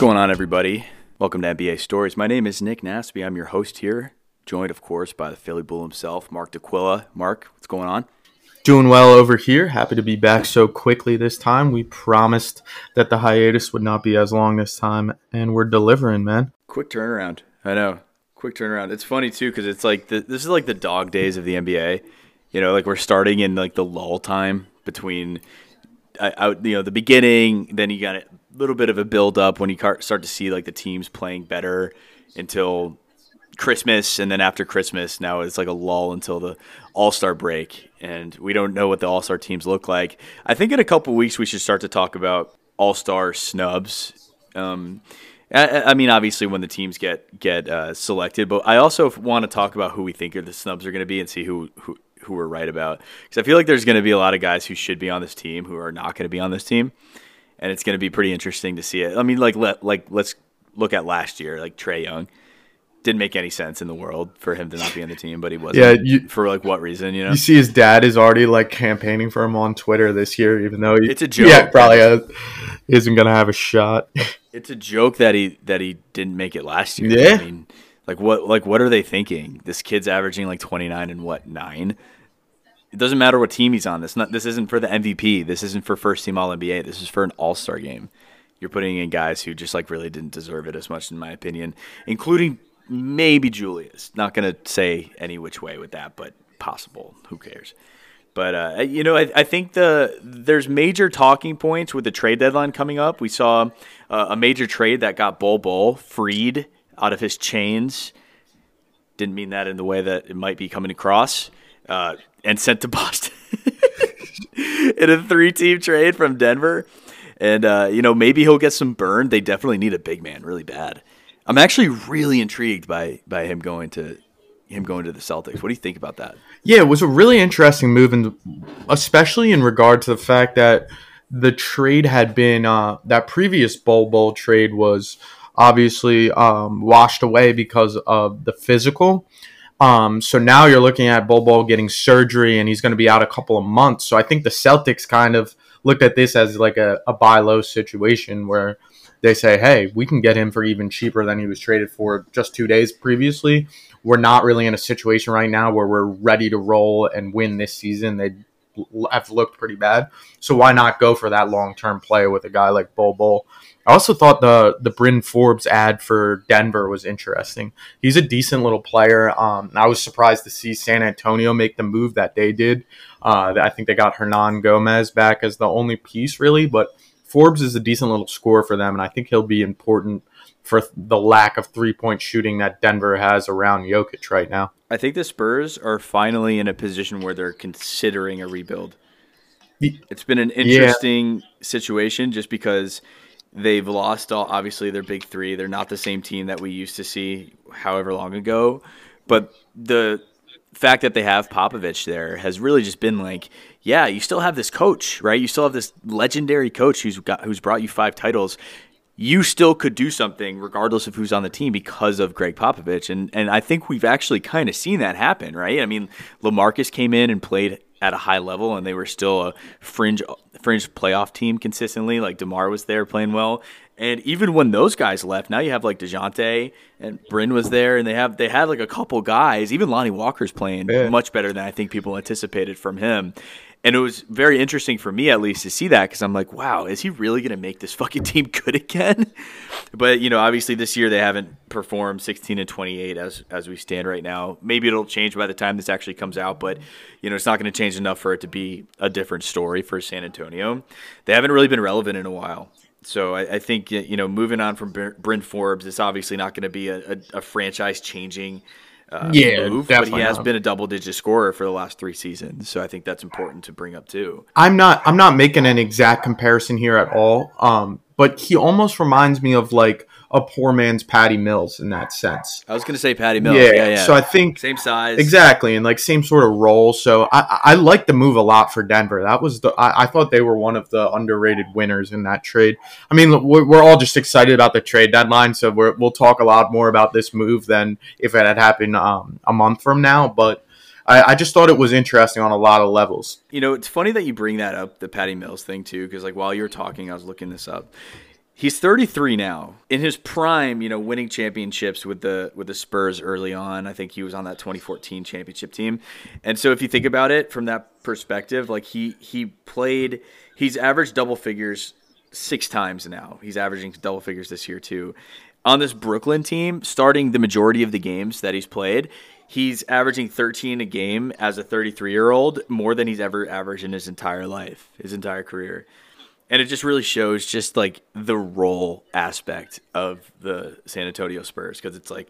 going on, everybody? Welcome to NBA Stories. My name is Nick Nasby. I'm your host here, joined, of course, by the Philly Bull himself, Mark DeQuilla. Mark, what's going on? Doing well over here. Happy to be back so quickly this time. We promised that the hiatus would not be as long this time, and we're delivering, man. Quick turnaround. I know. Quick turnaround. It's funny too because it's like the, this is like the dog days of the NBA. You know, like we're starting in like the lull time between uh, out you know the beginning, then you got a little bit of a build up when you start to see like the teams playing better until Christmas, and then after Christmas, now it's like a lull until the All Star break, and we don't know what the All Star teams look like. I think in a couple weeks we should start to talk about All Star snubs. Um, I, I, mean, obviously when the teams get get uh, selected, but I also want to talk about who we think the snubs are going to be and see who who who we're right about. Because I feel like there's going to be a lot of guys who should be on this team who are not going to be on this team, and it's going to be pretty interesting to see it. I mean, like let like let's look at last year, like Trae Young. Didn't make any sense in the world for him to not be on the team, but he wasn't. Yeah, you, for like what reason? You know, you see his dad is already like campaigning for him on Twitter this year, even though he, it's a joke. Yeah, probably has, isn't gonna have a shot. It's a joke that he that he didn't make it last year. Yeah. I mean, like what like what are they thinking? This kid's averaging like 29 and what, 9? It doesn't matter what team he's on. This not this isn't for the MVP. This isn't for first team all NBA. This is for an all-star game. You're putting in guys who just like really didn't deserve it as much in my opinion, including maybe Julius. Not to say any which way with that, but possible. Who cares? But uh, you know, I, I, think the there's major talking points with the trade deadline coming up. We saw uh, a major trade that got Bol Bol freed out of his chains. Didn't mean that in the way that it might be coming across, uh, and sent to Boston in a three-team trade from Denver. And uh, you know, maybe he'll get some burn. They definitely need a big man, really bad. I'm actually really intrigued by by him going to him going to the Celtics. What do you think about that? Yeah, it was a really interesting move, and especially in regard to the fact that the trade had been uh, that previous Bol Bol trade was obviously um, washed away because of the physical. Um, so now you're looking at Bol getting surgery, and he's going to be out a couple of months. So I think the Celtics kind of looked at this as like a, a buy low situation where they say, hey, we can get him for even cheaper than he was traded for just two days previously we're not really in a situation right now where we're ready to roll and win this season. They have looked pretty bad. So why not go for that long term play with a guy like Bol? I also thought the the Bryn Forbes add for Denver was interesting. He's a decent little player. Um, I was surprised to see San Antonio make the move that they did. Uh, I think they got Hernangomez back as the only piece, really, but Forbes is a decent little scorer for them, and I think he'll be important for the lack of three point shooting that Denver has around Jokic right now. I think the Spurs are finally in a position where they're considering a rebuild. It's been an interesting yeah. situation just because they've lost all obviously their big three. They're not the same team that we used to see however long ago. But the fact that they have Popovich there has really just been like, yeah, you still have this coach, right? You still have this legendary coach who's got who's brought you five titles you still could do something regardless of who's on the team because of Gregg Popovich. And and I think we've actually kind of seen that happen, right? I mean, LaMarcus came in and played at a high level and they were still a fringe fringe playoff team consistently. Like DeMar was there playing well. And even when those guys left, now you have like Dejounte and Bryn was there and they have they had like a couple guys, even Lonnie Walker's playing yeah. much better than I think people anticipated from him. And it was very interesting for me, at least, to see that because I'm like, wow, is he really going to make this fucking team good again? but you know, obviously this year they haven't performed 16 and 28 as as we stand right now. Maybe it'll change by the time this actually comes out, but you know, it's not going to change enough for it to be a different story for San Antonio. They haven't really been relevant in a while. So I, I think you know, moving on from Bryn Forbes, it's obviously not going to be a, a, a franchise changing uh, yeah, move, but he has not. been a double digit scorer for the last three seasons. So I think that's important to bring up too. I'm not I'm not making an exact comparison here at all. Um, but he almost reminds me of like a poor man's Patty Mills in that sense. I was going to say Patty Mills. Yeah, yeah, yeah, So I think same size, exactly, and like same sort of role. So I, I like the move a lot for Denver. That was the I, I, thought they were one of the underrated winners in that trade. I mean, we're, we're all just excited about the trade deadline, so we will talk a lot more about this move than if it had happened um, a month from now. But I, I, just thought it was interesting on a lot of levels. You know, it's funny that you bring that up, the Patty Mills thing too, because like while you were talking, I was looking this up He's 33 now. In his prime, you know, winning championships with the with the Spurs early on. I think he was on that 2014 championship team. And so if you think about it from that perspective, like he he played he's averaged double figures 6 times now. He's averaging double figures this year too. On this Brooklyn team, starting the majority of the games that he's played, he's averaging 13 a game as a 33 year old, more than he's ever averaged in his entire life, his entire career and it just really shows just like the role aspect of the San Antonio Spurs because it's like,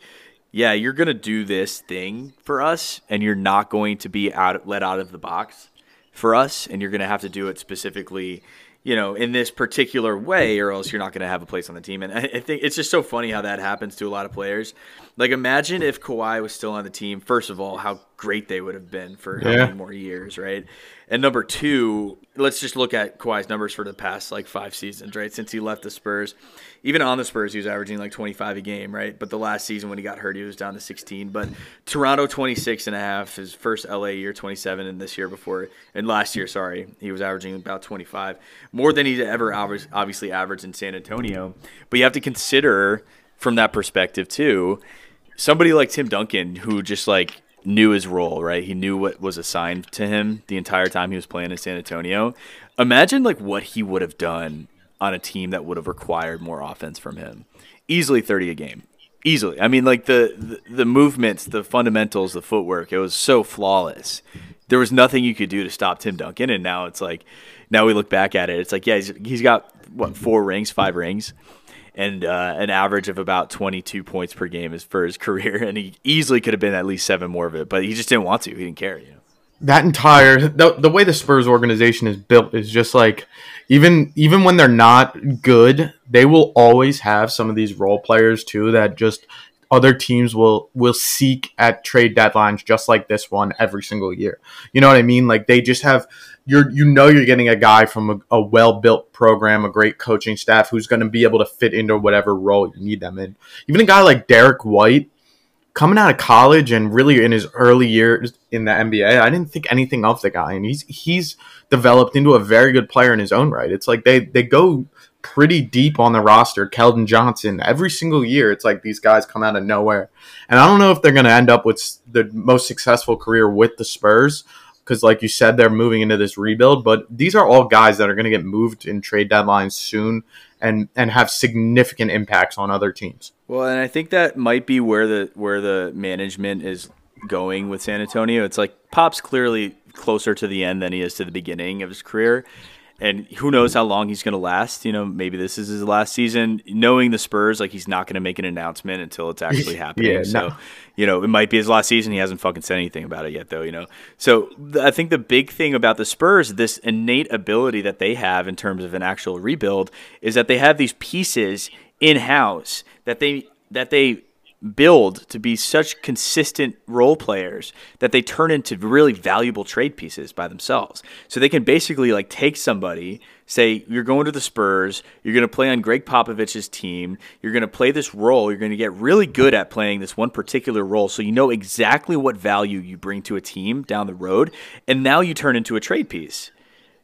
yeah, you're gonna do this thing for us, and you're not going to be out let out of the box for us, and you're gonna have to do it specifically, you know, in this particular way, or else you're not gonna have a place on the team. And I, I think it's just so funny how that happens to a lot of players. Like, imagine if Kawhi was still on the team. First of all, how great they would have been for yeah. how many more years, right? And number two, let's just look at Kawhi's numbers for the past like five seasons, right? Since he left the Spurs, even on the Spurs, he was averaging like 25 a game, right? But the last season when he got hurt, he was down to 16. But Toronto 26 and a half, his first LA year 27, and this year before, and last year, sorry, he was averaging about 25, more than he's ever obviously averaged in San Antonio. But you have to consider from that perspective too, somebody like Tim Duncan who just like knew his role, right? He knew what was assigned to him the entire time he was playing in San Antonio. Imagine like what he would have done on a team that would have required more offense from him. Easily 30 a game. Easily. I mean like the the, the movements, the fundamentals, the footwork, it was so flawless. There was nothing you could do to stop Tim Duncan and now it's like now we look back at it. It's like yeah, he's, he's got what four rings, five rings and uh, an average of about 22 points per game is for his career, and he easily could have been at least seven more of it, but he just didn't want to. He didn't care. You know? That entire the, the way the Spurs organization is built is just like even even when they're not good, they will always have some of these role players too that just other teams will will seek at trade deadlines just like this one every single year. You know what I mean? Like they just have you're you know you're getting a guy from a, a well built program, a great coaching staff who's going to be able to fit into whatever role you need them in. Even a guy like Derrick White coming out of college and really in his early years in the NBA, I didn't think anything of the guy, and he's he's developed into a very good player in his own right. It's like they they go pretty deep on the roster. Keldon Johnson every single year. It's like these guys come out of nowhere, and I don't know if they're going to end up with the most successful career with the Spurs because, like you said, they're moving into this rebuild. But these are all guys that are going to get moved in trade deadlines soon and and have significant impacts on other teams. Well, and I think that might be where the where the management is going with San Antonio. It's like Pop's clearly closer to the end than he is to the beginning of his career and who knows how long he's going to last. You know, maybe this is his last season. Knowing the Spurs, like he's not going to make an announcement until it's actually happening. yeah, so, no. you know, it might be his last season. He hasn't fucking said anything about it yet, though. You know, so th- I think the big thing about the Spurs, this innate ability that they have in terms of an actual rebuild, is that they have these pieces in house that they that they build to be such consistent role players that they turn into really valuable trade pieces by themselves. So they can basically like take somebody, say you're going to the Spurs, you're going to play on Gregg Popovich's team, you're going to play this role, you're going to get really good at playing this one particular role so you know exactly what value you bring to a team down the road and now you turn into a trade piece.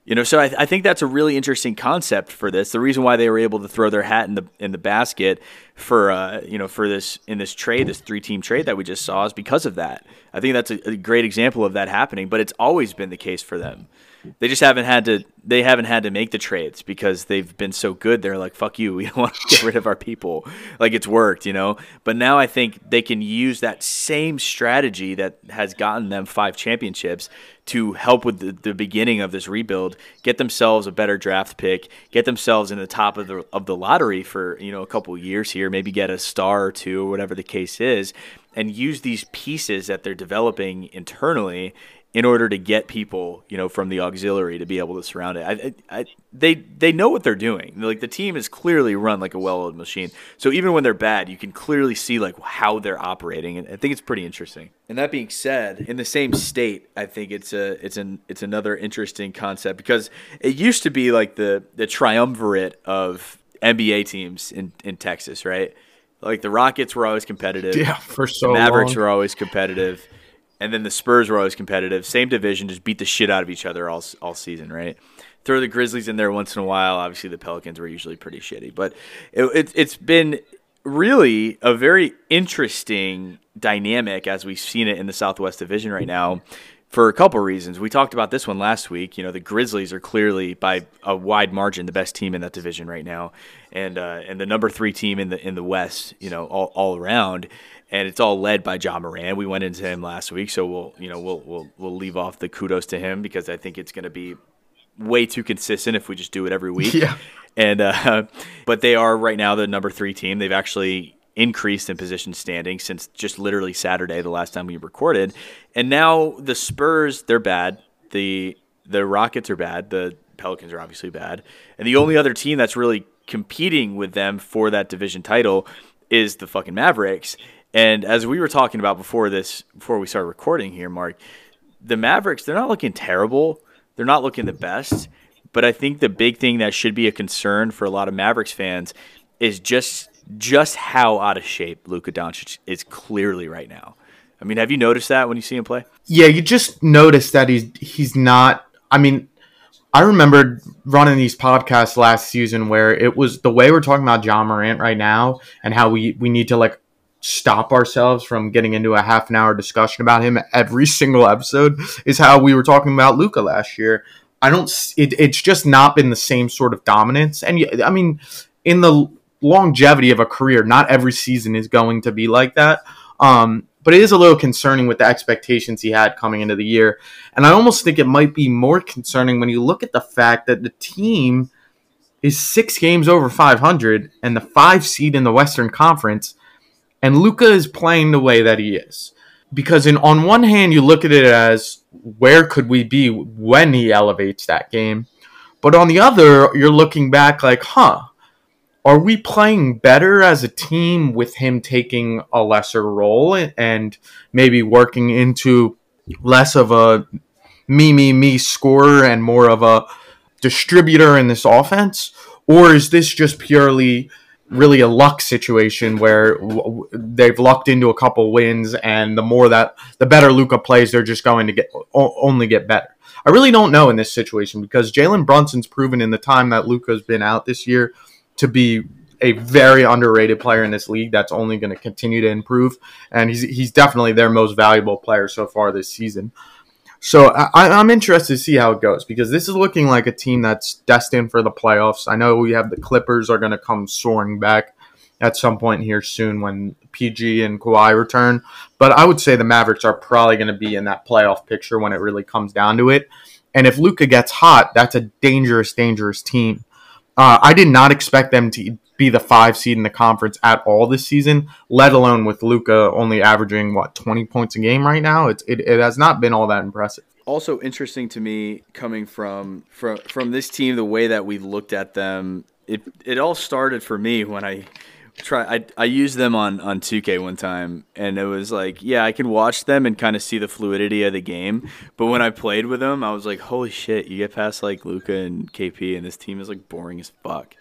You know, so I, I, think that's a really interesting concept for this. The reason why they were able to throw their hat in the in the basket for uh, you know for this in this trade, this three team trade that we just saw, is because of that. I think that's a, a great example of that happening. But it's always been the case for them. They just haven't had to. They haven't had to make the trades because they've been so good. They're like, "Fuck you, we don't want to get rid of our people." Like it's worked, you know. But now I think they can use that same strategy that has gotten them five championships to help with the, the beginning of this rebuild, get themselves a better draft pick, get themselves in the top of the of the lottery for you know a couple years here, maybe get a star or two or whatever the case is, and use these pieces that they're developing internally in order to get people, you know, from the auxiliary to be able to surround it. I, I, they they know what they're doing. Like the team is clearly run like a well-oiled machine. So even when they're bad, you can clearly see like how they're operating, and I think it's pretty interesting. And that being said, in the same state, I think it's a it's an it's another interesting concept because it used to be like the the triumvirate of NBA teams in in Texas, right? Like the Rockets were always competitive. Yeah, for so the Mavericks long. were always competitive and then the Spurs were always competitive. Same division, just beat the shit out of each other all all season, right? Throw the Grizzlies in there once in a while. Obviously, the Pelicans were usually pretty shitty, but it, it, it's been really a very interesting dynamic as we've seen it in the Southwest Division right now for a couple reasons. We talked about this one last week. You know, the Grizzlies are clearly by a wide margin the best team in that division right now, and uh, and the number three team in the in the West. You know, all, all around, and it's all led by Ja Morant. We went into him last week, so we'll you know we'll we'll we'll leave off the kudos to him because I think it's going to be way too consistent if we just do it every week. Yeah. And uh, but they are right now the number three team. They've actually increased in position standing since just literally Saturday, the last time we recorded. And now the Spurs, they're bad. The the Rockets are bad. The Pelicans are obviously bad. And the only other team that's really competing with them for that division title is the fucking Mavericks. And as we were talking about before this, before we started recording here, Mark, the Mavericks, they're not looking terrible. They're not looking the best. But I think the big thing that should be a concern for a lot of Mavericks fans is just just how out of shape Luka Doncic is clearly right now. I mean, have you noticed that when you see him play? Yeah, you just notice that he's he's not. I mean, I remember running these podcasts last season where it was the way we're talking about Ja Morant right now and how we we need to like stop ourselves from getting into a half an hour discussion about him every single episode is how we were talking about Luka last year. I don't. It, it's just not been the same sort of dominance, and I mean, in the longevity of a career, not every season is going to be like that. Um, but it is a little concerning with the expectations he had coming into the year. And I almost think it might be more concerning when you look at the fact that the team is six games over 500 and the five seed in the Western Conference, and Luka is playing the way that he is. Because in on one hand, you look at it as where could we be when he elevates that game, but on the other, you're looking back like, huh, are we playing better as a team with him taking a lesser role and maybe working into less of a me me me scorer and more of a distributor in this offense or is this just purely really a luck situation where they've lucked into a couple wins and the more that the better Luka plays they're just going to get only get better. I really don't know in this situation because Jalen Brunson's proven in the time that Luka's been out this year to be a very underrated player in this league that's only going to continue to improve. And he's, he's definitely their most valuable player so far this season. So I, I'm interested to see how it goes because this is looking like a team that's destined for the playoffs. I know we have the Clippers are going to come soaring back at some point here soon when PG and Kawhi return. But I would say the Mavericks are probably going to be in that playoff picture when it really comes down to it. And if Luka gets hot, that's a dangerous, dangerous team. Uh, I did not expect them to be the five seed in the conference at all this season, let alone with Luka only averaging what twenty points a game right now. It's it, it has not been all that impressive. Also interesting to me coming from from from this team, the way that we looked at them. It it all started for me when I try I, I used them on on 2K one time and it was like yeah I can watch them and kind of see the fluidity of the game but when I played with them I was like holy shit you get past like Luka and KP and this team is like boring as fuck.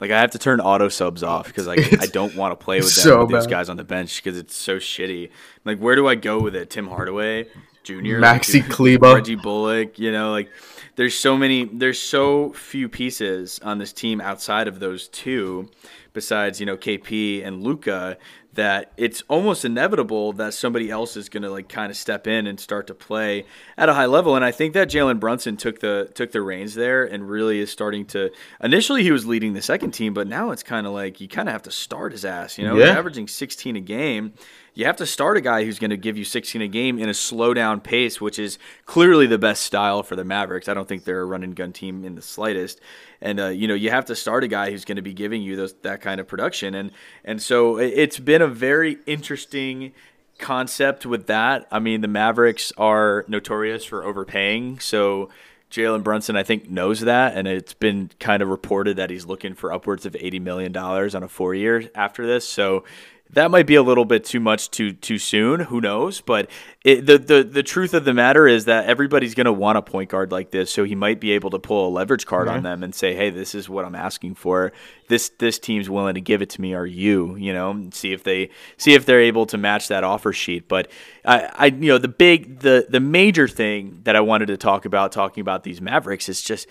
Like I have to turn auto subs off because like I don't want to play with them so with these guys on the bench because it's so shitty. Like where do I go with it? Tim Hardaway Jr. Maxi like, Kleber Reggie Bullock you know like there's so many there's so few pieces on this team outside of those two besides you know KP and Luka that it's almost inevitable that somebody else is going to like kind of step in and start to play at a high level. And I think that Jalen Brunson took the took the reins there and really is starting to. Initially, he was leading the second team, but now it's kind of like you kind of have to start his ass. You know, yeah. averaging 16 a game you have to start a guy who's going to give you 16 a game in a slow down pace, which is clearly the best style for the Mavericks. I don't think they're a run and gun team in the slightest. And uh, you know, you have to start a guy who's going to be giving you those that kind of production. And and so it's been a very interesting concept with that. I mean, the Mavericks are notorious for overpaying, so Jalen Brunson, I think, knows that, and it's been kind of reported that he's looking for upwards of eighty million dollars on a four year after this. So that might be a little bit too much too too soon. Who knows? But it, the the the truth of the matter is that everybody's going to want a point guard like this, so he might be able to pull a leverage card on them and say, "Hey, this is what I'm asking for. This this team's willing to give it to me. Are you? You know, see if they see if they're able to match that offer sheet." But I, I you know the big the the major thing that I wanted to talk about talking about these Mavericks is just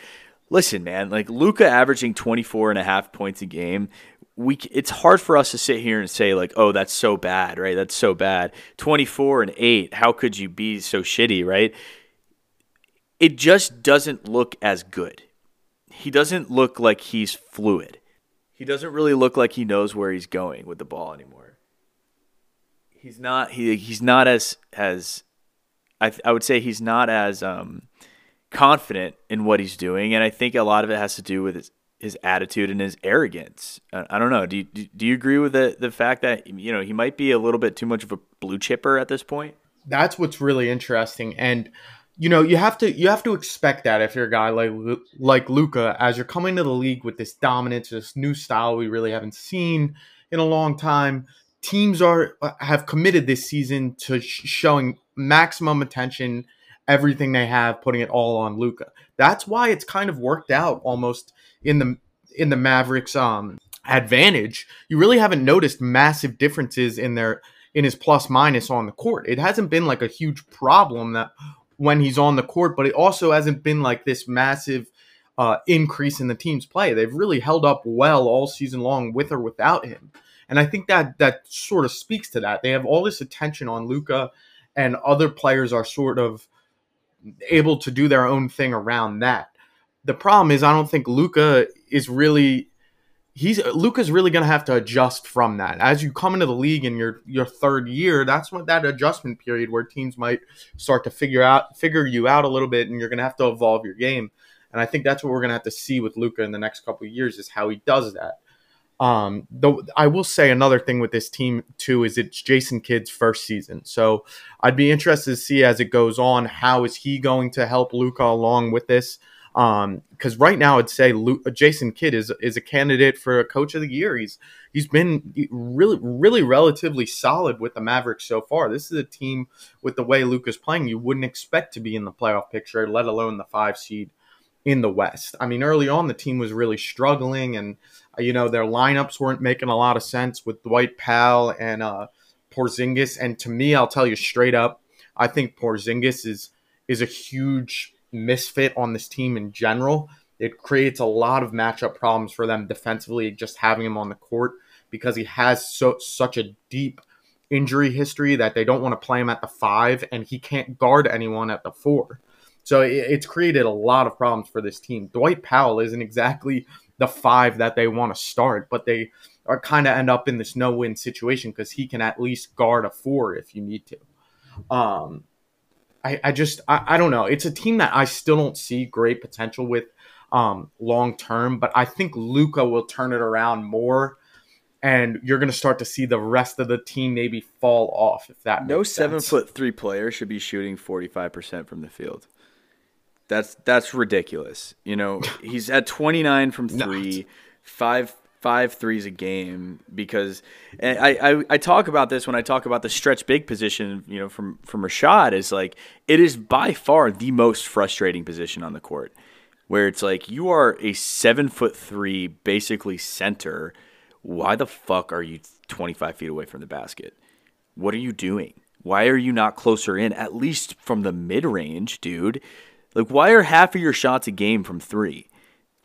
listen, man, like Luka averaging 24 and a half points a game we it's hard for us to sit here and say like oh that's so bad right? That's so bad. 24 and 8 how could you be so shitty right? It just doesn't look as good. He doesn't look like he's fluid. He doesn't really look like he knows where he's going with the ball anymore. He's not he he's not as as I, I would say he's not as um confident in what he's doing and I think a lot of it has to do with his his attitude and his arrogance. I don't know. Do you, do you agree with the the fact that you know he might be a little bit too much of a blue chipper at this point? That's what's really interesting, and you know you have to you have to expect that if you're a guy like like Luka, as you're coming to the league with this dominance, this new style we really haven't seen in a long time. Teams are have committed this season to showing maximum attention, everything they have, putting it all on Luka. That's why it's kind of worked out almost in the in the Mavericks um advantage, you really haven't noticed massive differences in their in his plus minus on the court. It hasn't been like a huge problem that when he's on the court, but it also hasn't been like this massive uh, increase in the team's play. They've really held up well all season long with or without him. And I think that that sort of speaks to that. They have all this attention on Luka, and other players are sort of able to do their own thing around that the problem is I don't think Luka is really he's Luka's really going to have to adjust from that. As you come into the league in your your third year, that's what that adjustment period where teams might start to figure out figure you out a little bit and you're going to have to evolve your game. And I think that's what we're going to have to see with Luka in the next couple years is how he does that. Um, though I will say another thing with this team too is it's Jason Kidd's first season, so I'd be interested to see as it goes on how is he going to help Luka along with this. Um, because right now I'd say Luke, uh, Jason Kidd is is a candidate for a coach of the year. He's he's been really really relatively solid with the Mavericks so far. This is a team with the way Luke is playing, you wouldn't expect to be in the playoff picture, let alone the five seed in the West. I mean, early on the team was really struggling, and uh, you know their lineups weren't making a lot of sense with Dwight Powell and uh, Porzingis. And to me, I'll tell you straight up, I think Porzingis is is a huge misfit on this team in general. It creates a lot of matchup problems for them defensively, just having him on the court because he has so such a deep injury history that they don't want to play him at the five, and he can't guard anyone at the four. So it's created a lot of problems for this team. Dwight Powell isn't exactly the five that they want to start, but they are kind of end up in this no-win situation because he can at least guard a four if you need to. Um, I, I just I, I don't know. It's a team that I still don't see great potential with um, long term, but I think Luka will turn it around more and you're going to start to see the rest of the team maybe fall off if that no seven foot three player should be shooting 45% from the field. That's that's ridiculous. You know he's at 29 from three five five threes a game because I, I, I talk about this when I talk about the stretch big position, you know, from from Rashad is like it is by far the most frustrating position on the court, where it's like you are a seven foot three, basically center. Why the fuck are you twenty five feet away from the basket? What are you doing? Why are you not closer in, at least from the mid range, dude? Like, why are half of your shots a game from three?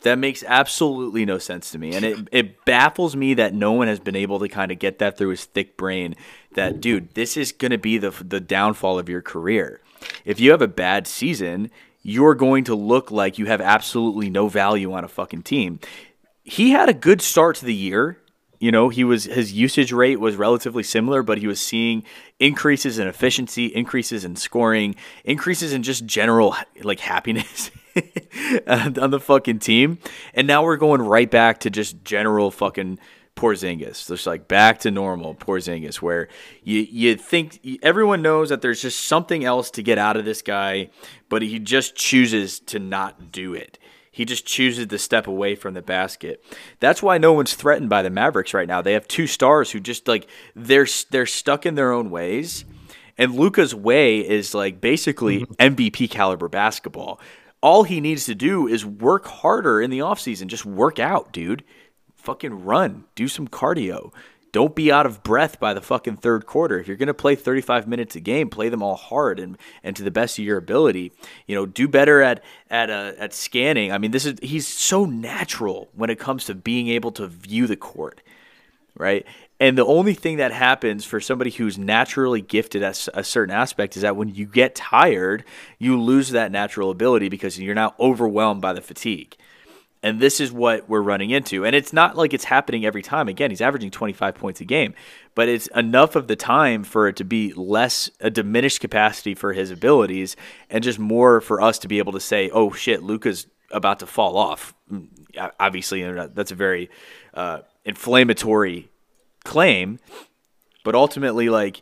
That makes absolutely no sense to me. And it, it baffles me that no one has been able to kind of get that through his thick brain that, dude, this is going to be the, the downfall of your career. If you have a bad season, you're going to look like you have absolutely no value on a fucking team. He had a good start to the year. You know, he was his usage rate was relatively similar, but he was seeing increases in efficiency, increases in scoring, increases in just general like happiness on the fucking team. And now we're going right back to just general fucking Porzingis. Just like back to normal Porzingis, where you you think everyone knows that there's just something else to get out of this guy, but he just chooses to not do it. He just chooses to step away from the basket. That's why no one's threatened by the Mavericks right now. They have two stars who just like they're they're stuck in their own ways. And Luka's way is like basically MVP mm-hmm. caliber basketball. All he needs to do is work harder in the offseason. Just work out, dude. Fucking run. Do some cardio don't be out of breath by the fucking third quarter. If you're going to play 35 minutes a game, play them all hard and and to the best of your ability. You know, do better at at uh, at scanning. I mean, this is he's so natural when it comes to being able to view the court, right? And the only thing that happens for somebody who's naturally gifted at a certain aspect is that when you get tired, you lose that natural ability because you're now overwhelmed by the fatigue. And this is what we're running into. And it's not like it's happening every time. Again, he's averaging 25 points a game, but it's enough of the time for it to be less a diminished capacity for his abilities and just more for us to be able to say, oh shit, Luka's about to fall off. Mm, obviously, that's a very uh, inflammatory claim, but ultimately, like,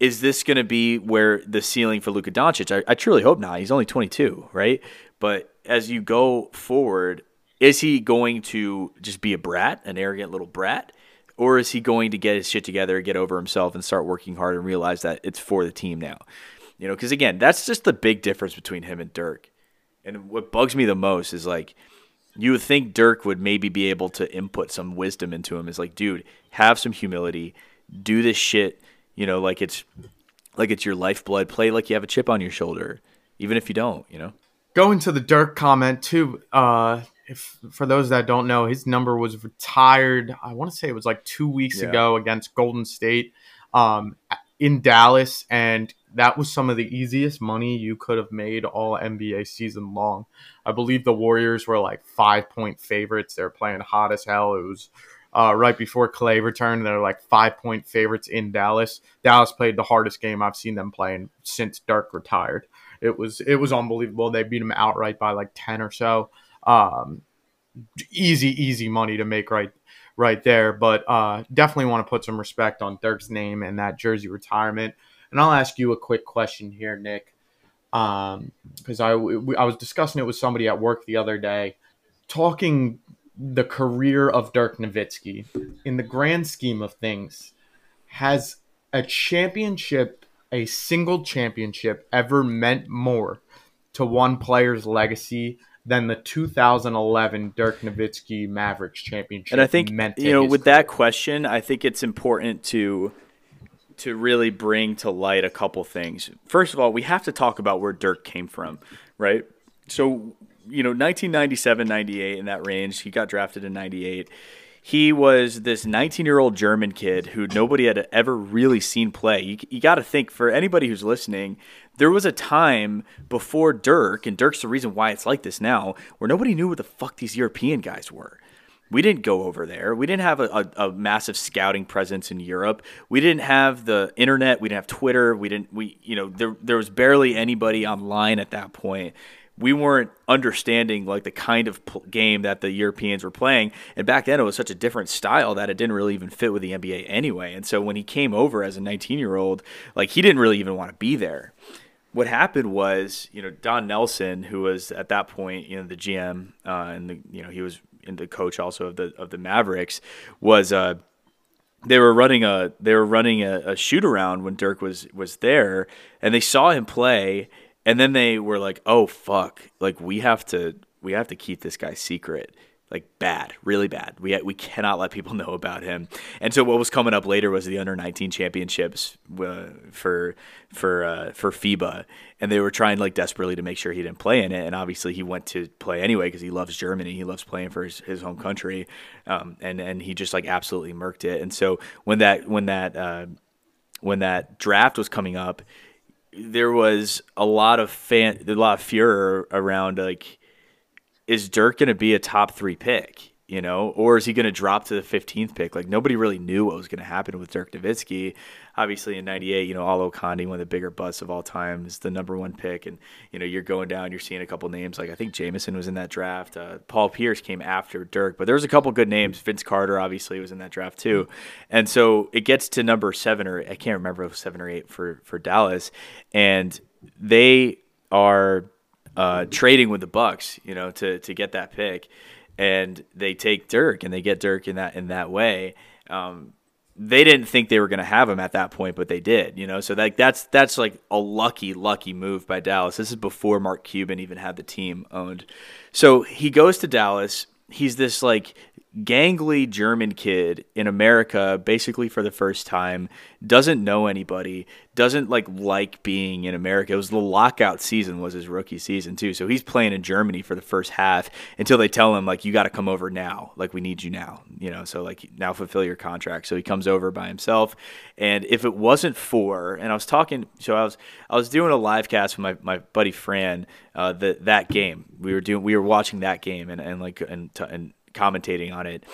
is this going to be where the ceiling for Luka Doncic? I, I truly hope not. He's only 22, right? But as you go forward, is he going to just be a brat, an arrogant little brat? Or is he going to get his shit together, get over himself, and start working hard and realize that it's for the team now? You know, because again, that's just the big difference between him and Dirk. And what bugs me the most is like, you would think Dirk would maybe be able to input some wisdom into him. Is like, dude, have some humility, do this shit, you know, like it's like it's your lifeblood. Play like you have a chip on your shoulder, even if you don't, you know. Going to the Dirk comment too, uh, if for those that don't know, his number was retired. I want to say it was like two weeks yeah. ago against Golden State um, in Dallas, and that was some of the easiest money you could have made all NBA season long. I believe the Warriors were like five point favorites. They're playing hot as hell. It was uh, right before Clay returned. They're like five point favorites in Dallas. Dallas played the hardest game I've seen them playing since Dirk retired. It was it was unbelievable. They beat them outright by like ten or so. Um, easy, easy money to make right right there. But uh, definitely want to put some respect on Dirk's name and that jersey retirement. And I'll ask you a quick question here, Nick, because um, I I was discussing it with somebody at work the other day, talking the career of Dirk Nowitzki in the grand scheme of things. Has a championship, a single championship, ever meant more to one player's legacy than the 2011 Dirk Nowitzki Mavericks championship. And I think you know, with that question, I think it's important to to really bring to light a couple things. First of all, we have to talk about where Dirk came from, right? So, you know, 1997, 98 in that range, he got drafted in 98 he was this 19 year old German kid who nobody had ever really seen play. You, you got to think for anybody who's listening, there was a time before Dirk, and Dirk's the reason why it's like this now, where nobody knew what the fuck these European guys were. We didn't go over there. We didn't have a, a, a, massive scouting presence in Europe. We didn't have the internet. We didn't have Twitter. We didn't. We you know there there was barely anybody online at that point we weren't understanding like the kind of game that the Europeans were playing. And back then, it was such a different style that it didn't really even fit with the NBA anyway. And so when he came over as a 19 year old, like he didn't really even want to be there. What happened was, you know, Don Nelson, who was at that point, you know, the GM uh, and the, you know, he was in the coach also of the of the Mavericks, was uh, they were running a they were running a, a shoot around when Dirk was was there, and they saw him play and then they were like, "Oh fuck! Like we have to we have to keep this guy secret." Like bad, really bad. We we cannot let people know about him. And so what was coming up later was the under nineteen championships uh, for for uh, for FIBA, and they were trying like desperately to make sure he didn't play in it. And obviously he went to play anyway because he loves Germany. He loves playing for his, his home country, um, and and he just like absolutely murked it. And so when that when that uh, when that draft was coming up, there was a lot of fan, a lot of furor around like, is Dirk going to be a top three pick? You know, or is he going to drop to the 15th pick? Like nobody really knew what was going to happen with Dirk Nowitzki obviously in 98, you know, Olowokandi, one of the bigger busts of all time, is the number one pick. And, you know, you're going down, you're seeing a couple names. Like, I think Jamison was in that draft. Uh, Paul Pierce came after Dirk, but there was a couple good names. Vince Carter, obviously, was in that draft too. And so it gets to number seven, or I can't remember if seven or eight for, for Dallas. And they are uh, trading with the Bucks, you know, to to get that pick, and they take Dirk and they get Dirk in that in that way. Um, they didn't think they were going to have him at that point, but they did, you know. So like that's that's like a lucky, lucky move by Dallas. This is before Mark Cuban even had the team owned. So he goes to Dallas. He's this like gangly German kid in America, basically for the first time, doesn't know anybody, doesn't like like being in America. It was the lockout season was his rookie season too, so he's playing in Germany for the first half until they tell him like you got to come over now, like we need you now, you know. So like now fulfill your contract. So he comes over by himself, and if it wasn't for, and I was talking, so I was I was doing a live cast with my, my buddy Fran, uh, the, that game we were doing, we were watching that game and and like and and commentating on it.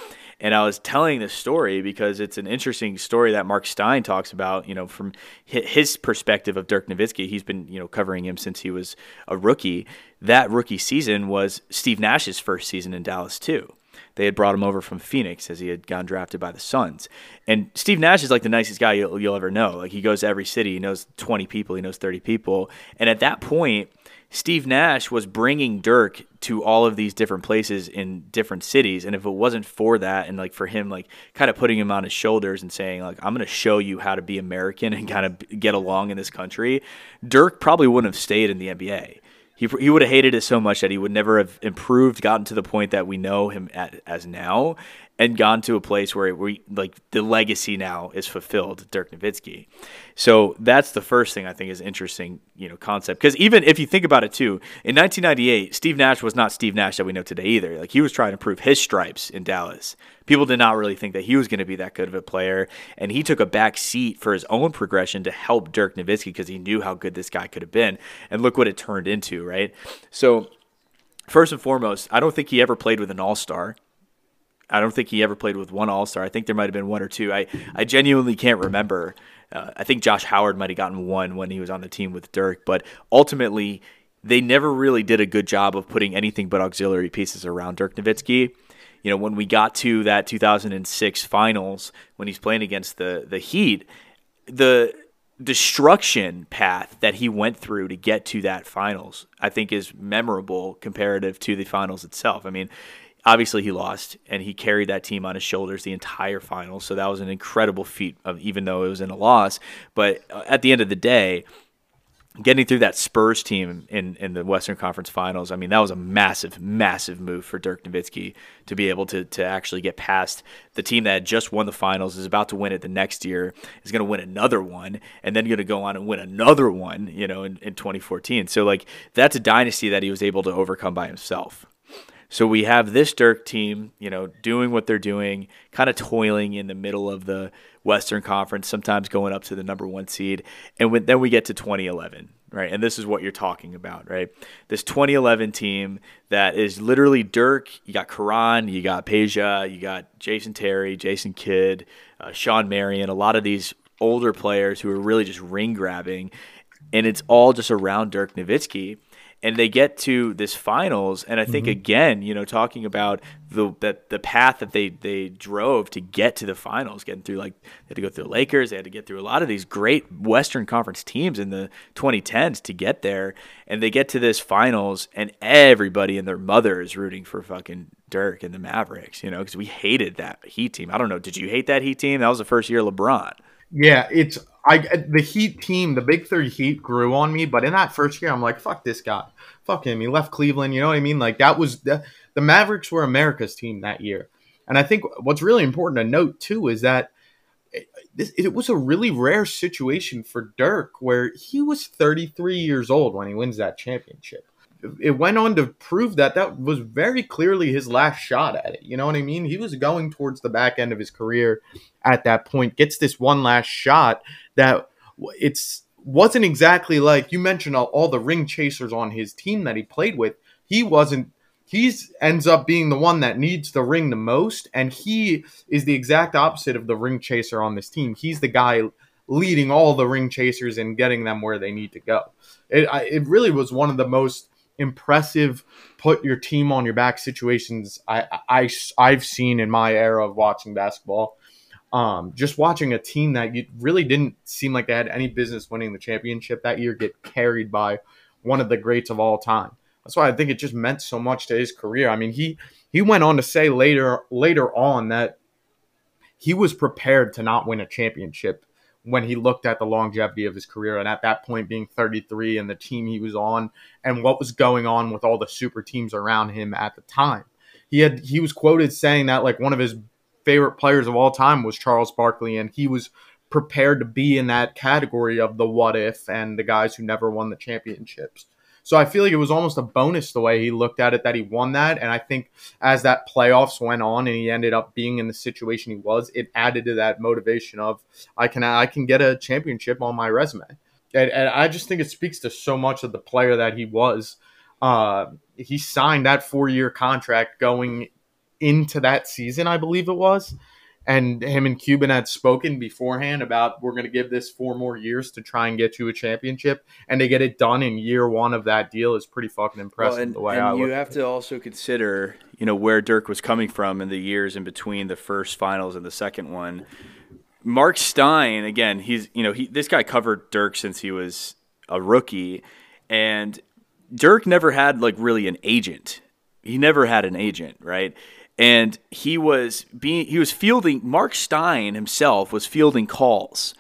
And I was telling this story because it's an interesting story that Mark Stein talks about, you know, from his perspective of Dirk Nowitzki. He's been, you know, covering him since he was a rookie. That rookie season was Steve Nash's first season in Dallas, too. They had brought him over from Phoenix as he had gone drafted by the Suns. And Steve Nash is like the nicest guy you'll, you'll ever know. Like he goes to every city, he knows 20 people, he knows 30 people. And at that point, Steve Nash was bringing Dirk to all of these different places in different cities and if it wasn't for that and like for him like kind of putting him on his shoulders and saying like I'm going to show you how to be American and kind of get along in this country Dirk probably wouldn't have stayed in the NBA he, he would have hated it so much that he would never have improved gotten to the point that we know him at, as now and gone to a place where we like the legacy now is fulfilled, Dirk Nowitzki. So that's the first thing I think is interesting, you know, concept. Because even if you think about it too, in 1998, Steve Nash was not Steve Nash that we know today either. Like he was trying to prove his stripes in Dallas. People did not really think that he was going to be that good of a player, and he took a back seat for his own progression to help Dirk Nowitzki because he knew how good this guy could have been. And look what it turned into, right? So. First and foremost, I don't think he ever played with an all star. I don't think he ever played with one All Star. I think there might have been one or two. I, I genuinely can't remember. Uh, I think Josh Howard might have gotten one when he was on the team with Dirk, but ultimately, they never really did a good job of putting anything but auxiliary pieces around Dirk Nowitzki. You know, when we got to that 2006 finals, when he's playing against the the Heat, the destruction path that he went through to get to that finals, I think, is memorable comparative to the finals itself. I mean, obviously he lost and he carried that team on his shoulders the entire final so that was an incredible feat of even though it was in a loss but uh, at the end of the day getting through that Spurs team in, in the Western Conference Finals, I mean, that was a massive, massive move for Dirk Nowitzki to be able to to actually get past the team that just won the finals, is about to win it the next year, is going to win another one, and then going to go on and win another one, you know, in, in 2014. So, like, that's a dynasty that he was able to overcome by himself. So we have this Dirk team, you know, doing what they're doing, kind of toiling in the middle of the Western Conference, sometimes going up to the number one seed. And when, then we get to 2011, right? And this is what you're talking about, right? This 2011 team that is literally Dirk. You got Caron, you got Peja, you got Jason Terry, Jason Kidd, uh, Shawn Marion, a lot of these older players who are really just ring grabbing. And it's all just around Dirk Nowitzki and they get to this finals and i think mm-hmm. again you know talking about the that the path that they they drove to get to the finals getting through like they had to go through the lakers they had to get through a lot of these great western conference teams in the 2010s to get there and they get to this finals and everybody and their mother is rooting for fucking dirk and the mavericks you know because we hated that heat team. I don't know did you hate that heat team? That was the first year lebron yeah, it's I the Heat team, the Big Three Heat grew on me, but in that first year, I'm like, fuck this guy, fuck him. He left Cleveland. You know what I mean? Like that was the the Mavericks were America's team that year, and I think what's really important to note too is that. Eh, it, it was a really rare situation for Dirk where he was 33 years old when he wins that championship it went on to prove that that was very clearly his last shot at it. You know what I mean? He was going towards the back end of his career at that point, gets this one last shot that it's wasn't exactly like you mentioned all, all the ring chasers on his team that he played with. He wasn't he's ends up being the one that needs the ring the most and he is the exact opposite of the ring chaser on this team. He's the guy leading all the ring chasers and getting them where they need to go. It, it really was one of the most impressive put your team on your back situations I, I I've seen in my era of watching basketball. Um, just watching a team that you really didn't seem like they had any business winning the championship that year get carried by one of the greats of all time. That's why I think it just meant so much to his career. I mean, he he went on to say later later on that he was prepared to not win a championship when he looked at the longevity of his career and at that point being 33 and the team he was on and what was going on with all the super teams around him at the time. He had he was quoted saying that like one of his favorite players of all time was Charles Barkley and he was prepared to be in that category of the what if and the guys who never won the championships. So I feel like it was almost a bonus the way he looked at it that he won that. And I think as that playoffs went on and he ended up being in the situation he was, it added to that motivation of I can I can get a championship on my resume. And, and I just think it speaks to so much of the player that he was. Uh, he signed that four year contract going into that season, I believe it was and him and Cuban had spoken beforehand about we're going to give this four more years to try and get you a championship, and to get it done in year one of that deal is pretty fucking impressive. Well, and, the way and I you have to also consider, you know, where Dirk was coming from in the years in between the first finals and the second one. Mark Stein, again, he's you know he this guy covered Dirk since he was a rookie, and Dirk never had like really an agent. He never had an agent, right? And he was being he was fielding Mark Stein himself was fielding calls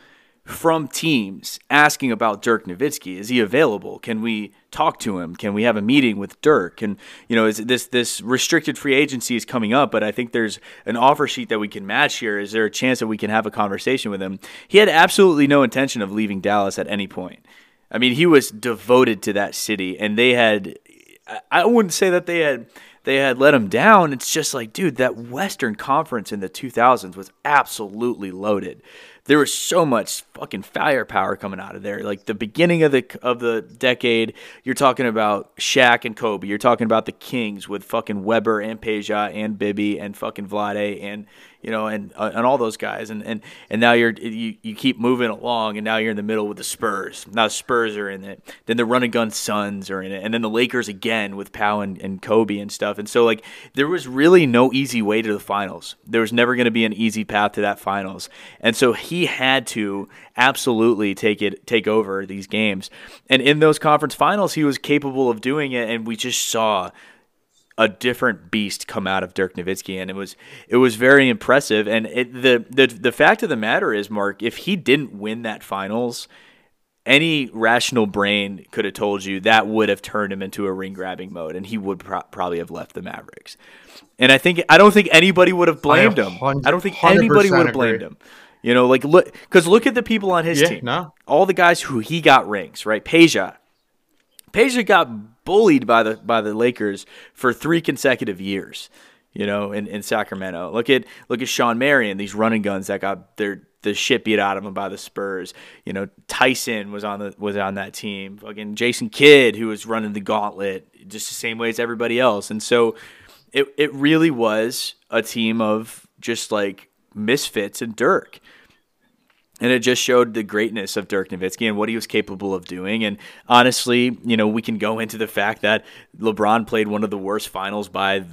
from teams asking about Dirk Nowitzki. Is he available? Can we talk to him? Can we have a meeting with Dirk? And you know, is this this restricted free agency is coming up, but I think there's an offer sheet that we can match here. Is there a chance that we can have a conversation with him? He had absolutely no intention of leaving Dallas at any point. I mean, he was devoted to that city, and they had. I wouldn't say that they had they had let him down. It's just like, dude, that Western Conference in the 2000s was absolutely loaded. There was so much fucking firepower coming out of there. Like the beginning of the of the decade, you're talking about Shaq and Kobe. You're talking about the Kings with fucking Webber and Peja and Bibby and fucking Vlade and you know, and uh, and all those guys, and and and now you're you, you keep moving along, and now you're in the middle with the Spurs. Now the Spurs are in it. Then the Run and Gun Suns are in it, and then the Lakers again with Pau and, and Kobe and stuff. And so like there was really no easy way to the finals. There was never going to be an easy path to that finals, and so he had to absolutely take it take over these games. And in those conference finals, he was capable of doing it, and we just saw a different beast come out of Dirk Nowitzki, and it was it was very impressive. And it, the the the fact of the matter is, Mark, if he didn't win that finals, any rational brain could have told you that would have turned him into a ring grabbing mode, and he would pro- probably have left the Mavericks. And I think I don't think anybody would have blamed him. I don't think anybody would have blamed him. You know, like look because look at the people on his yeah, team. No. All the guys who he got rings, right? Peja. Peja got bullied by the by the Lakers for three consecutive years. You know, in, in Sacramento. Look at look at Shawn Marion, these running guns that got their the shit beat out of them by the Spurs. You know, Tyson was on the was on that team. Fucking Jason Kidd, who was running the gauntlet, just the same way as everybody else. And so, it it really was a team of just like misfits and Dirk. And it just showed the greatness of Dirk Nowitzki and what he was capable of doing. And honestly, you know, we can go into the fact that LeBron played one of the worst finals by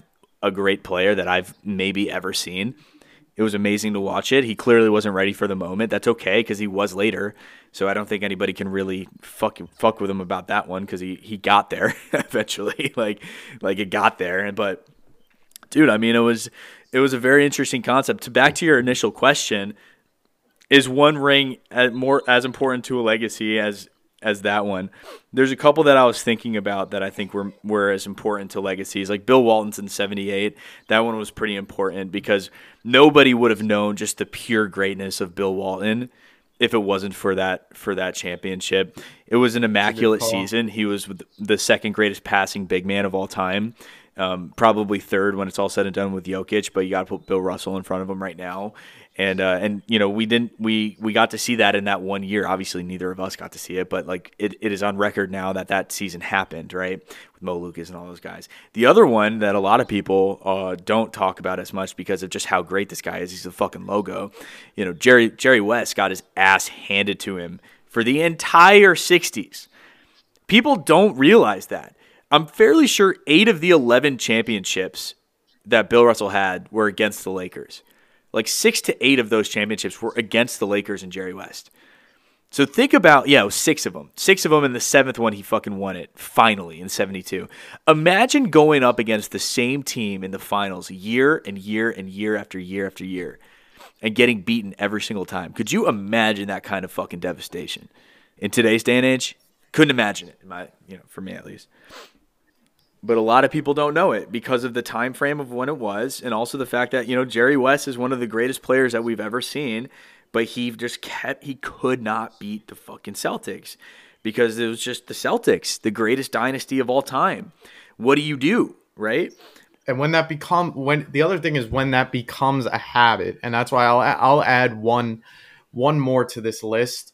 a great player that I've maybe ever seen. It was amazing to watch it. He clearly wasn't ready for the moment. That's okay because he was later. So I don't think anybody can really fuck fuck with him about that one because he, he got there eventually. like like it got there. But dude, I mean, it was it was a very interesting concept. To back to your initial question is one ring as more as important to a legacy as as that one. There's a couple that I was thinking about that I think were were as important to legacies. Like Bill Walton's in '78. That one was pretty important because nobody would have known just the pure greatness of Bill Walton if it wasn't for that for that championship. It was an immaculate season. He was the second greatest passing big man of all time. Um, probably third when it's all said and done with Jokic, but you got to put Bill Russell in front of him right now and uh, and you know we didn't we we got to see that in that one year. Obviously, neither of us got to see it, but like it, it is on record now that that season happened, right? With Mo Lucas and all those guys. The other one that a lot of people uh, don't talk about as much because of just how great this guy is. He's a fucking logo. You know, Jerry Jerry West got his ass handed to him for the entire '60s. People don't realize that. I'm fairly sure eight of the 11 championships that Bill Russell had were against the Lakers. Like six to eight of those championships were against the Lakers and Jerry West. So think about yeah, six of them, six of them, and the seventh one he fucking won it finally in '72. Imagine going up against the same team in the finals year and year and year after year after year, and getting beaten every single time. Could you imagine that kind of fucking devastation in today's day and age? Couldn't imagine it. In my you know for me at least. But a lot of people don't know it because of the time frame of when it was, and also the fact that you know Jerry West is one of the greatest players that we've ever seen but he just kept he could not beat the fucking Celtics because it was just the Celtics, the greatest dynasty of all time. What do you do, right? And when that become when the other thing is when that becomes a habit, and that's why I'll I'll add one one more to this list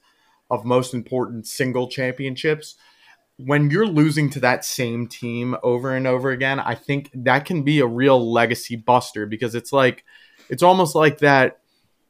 of most important single championships. When you're losing to that same team over and over again, I think that can be a real legacy buster because it's like it's almost like that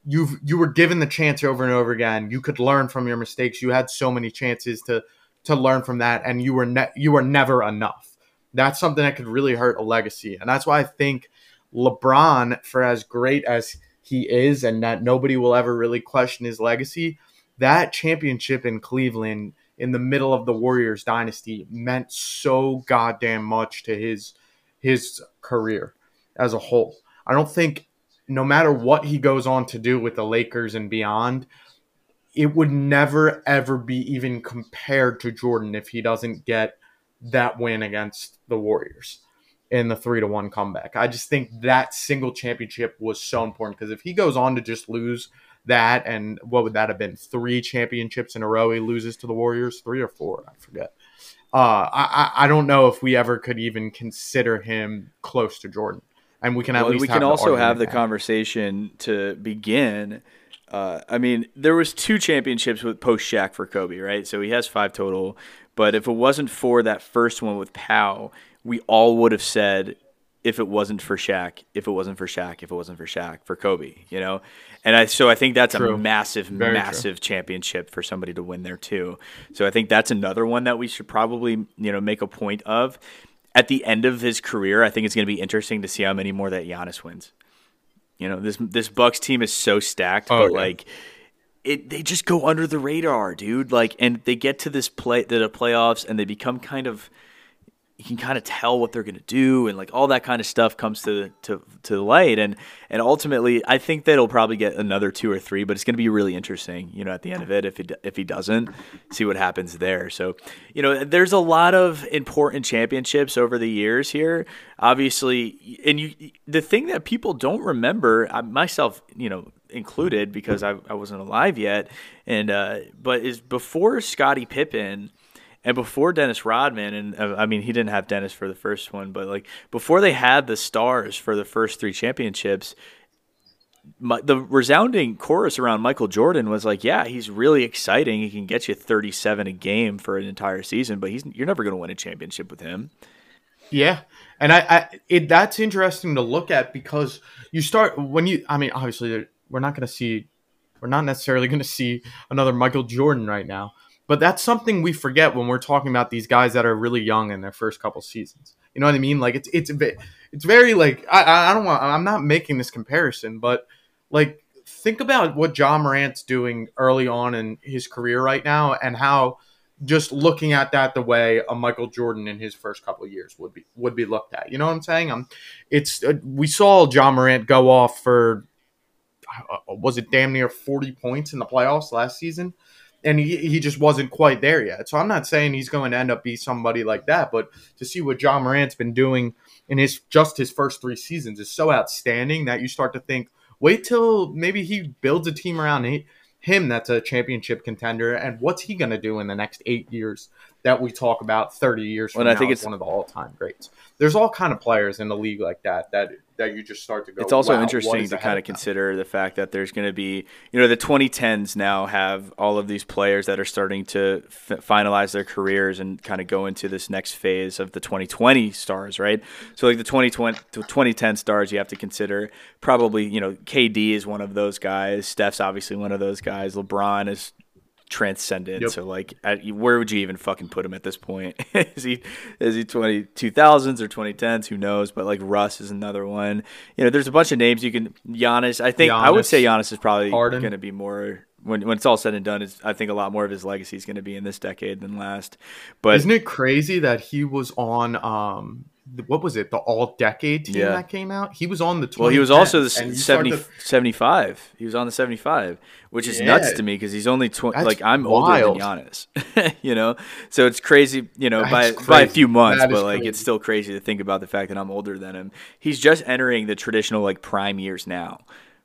you've you were given the chance over and over again. You could learn from your mistakes. You had so many chances to to learn from that, and you were ne- you were never enough. That's something that could really hurt a legacy, and that's why I think LeBron, for as great as he is, and that nobody will ever really question his legacy, that championship in Cleveland in the middle of the Warriors dynasty meant so goddamn much to his his career as a whole. I don't think no matter what he goes on to do with the Lakers and beyond, it would never ever be even compared to Jordan if he doesn't get that win against the Warriors in the three to one comeback. I just think that single championship was so important because if he goes on to just lose that, and what would that have been? Three championships in a row he loses to the Warriors, three or four, I forget. Uh, I I don't know if we ever could even consider him close to Jordan and we can at well, least we can also have the conversation to begin. Uh, I mean, there was two championships with post Shaq for Kobe, right? So he has five total. But if it wasn't for that first one with Pau, we all would have said, if it wasn't for Shaq, if it wasn't for Shaq, if it wasn't for Shaq, for Kobe, you know. And I so I think that's true. a massive, Very massive true. championship for somebody to win there too. So I think that's another one that we should probably you know make a point of at the end of his career, I think it's going to be interesting to see how many more that Giannis wins. You know, this this Bucks team is so stacked, oh, but yeah. like it they just go under the radar, dude. Like and they get to this play to the playoffs and they become kind of you can kind of tell what they're going to do and like all that kind of stuff comes to to to the light and and ultimately I think that he'll probably get another two or three but it's going to be really interesting you know at the end of it if he if he doesn't see what happens there. So you know there's a lot of important championships over the years here. Obviously and you the thing that people don't remember myself you know included because I, I wasn't alive yet and uh, but is before Scottie Pippen and before Dennis Rodman, and uh, I mean, he didn't have Dennis for the first one, but like before they had the stars for the first three championships, my, the resounding chorus around Michael Jordan was like, "Yeah, he's really exciting. He can get you 37 a game for an entire season, but he's you're never going to win a championship with him." Yeah, and I, I it, that's interesting to look at because you start when you. I mean, obviously, we're not going to see, we're not necessarily going to see another Michael Jordan right now, but that's something we forget when we're talking about these guys that are really young in their first couple seasons. You know what I mean? Like it's it's it's very like I I don't want I'm not making this comparison, but like think about what Ja Morant's doing early on in his career right now and how just looking at that the way a Michael Jordan in his first couple years would be would be looked at. You know what I'm saying? Um, it's uh, we saw Ja Morant go off for uh, was it damn near 40 points in the playoffs last season and he, he just wasn't quite there yet. So I'm not saying he's going to end up be somebody like that, but to see what Ja Morant's been doing in his just his first three seasons is so outstanding that you start to think, wait till maybe he builds a team around him that's a championship contender, and what's he going to do in the next eight years that we talk about 30 years from well, now I think it's one of the all-time greats. There's all kind of players in the league like that that that you just start to go. It's also wow, interesting to kind of consider the fact that there's going to be, you know, the 2010s now have all of these players that are starting to f- finalize their careers and kind of go into this next phase of the 2020 stars, right? So like the 2020 2010 stars, you have to consider probably, you know, KD is one of those guys. Steph's obviously one of those guys. LeBron is transcendent. Yep. So like, at, where would you even fucking put him at this point? is he is he twenty two thousands or twenty tens? Who knows? But like Russ is another one. You know, there's a bunch of names you can. Giannis, I think Giannis, I would say Giannis is probably going to be more when when it's all said and done, is I think a lot more of his legacy is going to be in this decade than last. But isn't it crazy that he was on um what was it the all decade team yeah. that came out he was on the well he was also the 70, to... 75 he was on the 75 which is yeah. nuts to me because he's only 20 like i'm wild. older than Giannis you know so it's crazy you know by by a few months that but like crazy. it's still crazy to think about the fact that i'm older than him he's just entering the traditional like prime years now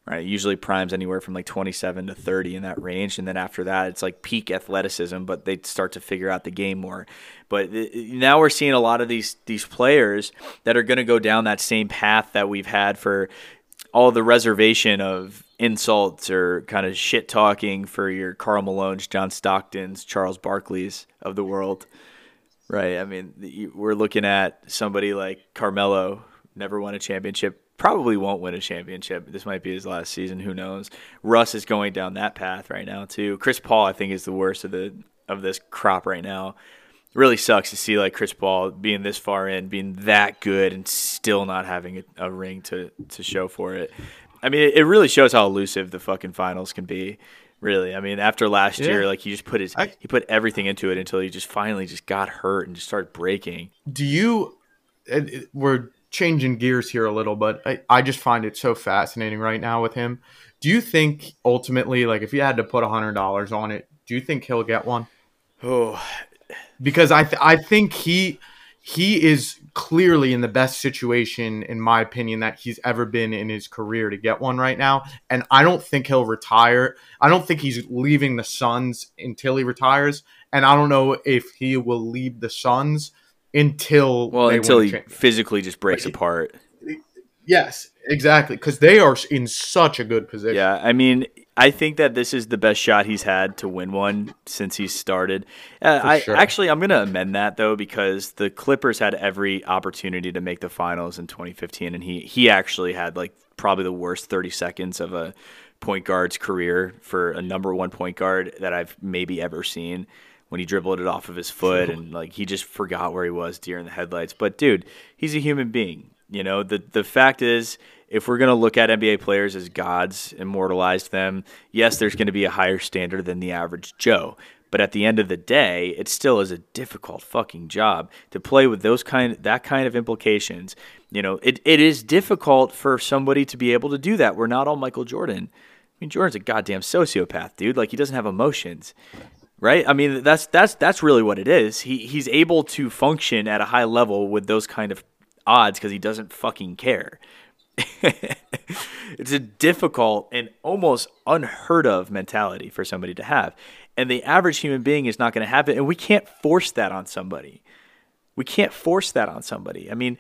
right? Usually primes anywhere from like 27 to 30 in that range. And then after that, it's like peak athleticism, but they start to figure out the game more. But uh, now we're seeing a lot of these, these players that are going to go down that same path that we've had for all the reservation of insults or kind of shit talking for your Karl Malone's, John Stockton's, Charles Barkley's of the world. Right. I mean, we're looking at somebody like Carmelo, never won a championship, probably won't win a championship. This might be his last season. Who knows? Russ is going down that path right now too. Chris Paul, I think, is the worst of the of this crop right now. It really sucks to see like Chris Paul being this far in, being that good, and still not having a, a ring to to show for it. I mean, it, it, really shows how elusive the fucking finals can be. Really, I mean, after last yeah. year, like he just put his I, he put everything into it until he just finally just got hurt and just started breaking. Do you? We're changing gears here a little, but I, I just find it so fascinating right now with him. Do you think ultimately, like, if you had to put a hundred dollars on it, do you think he'll get one? Oh, because I th- I think he he is clearly in the best situation, in my opinion, that he's ever been in his career to get one right now. And I don't think he'll retire. I don't think he's leaving the Suns until he retires. And I don't know if he will leave the Suns until well until he physically just breaks apart. Yes, exactly, because they are in such a good position. Yeah, I mean, I think that this is the best shot he's had to win one since he started. Uh, I sure. actually I'm going to amend that though because the Clippers had every opportunity to make the finals in 2015, and he he actually had like probably the worst 30 seconds of a point guard's career for a number one point guard that I've maybe ever seen when he dribbled it off of his foot and like he just forgot where he was during the headlights. But dude, he's a human being. You know, the the fact is if we're going to look at NBA players as gods, immortalized them, yes, there's going to be a higher standard than the average Joe. But at the end of the day, it still is a difficult fucking job to play with those kind that kind of implications. You know, it, it is difficult for somebody to be able to do that. We're not all Michael Jordan. I mean, Jordan's a goddamn sociopath, dude. Like he doesn't have emotions right? I mean, that's that's that's really what it is. He he's able to function at a high level with those kind of odds because he doesn't fucking care. it's a difficult and almost unheard of mentality for somebody to have. And the average human being is not going to have it. And we can't force that on somebody. We can't force that on somebody. I mean,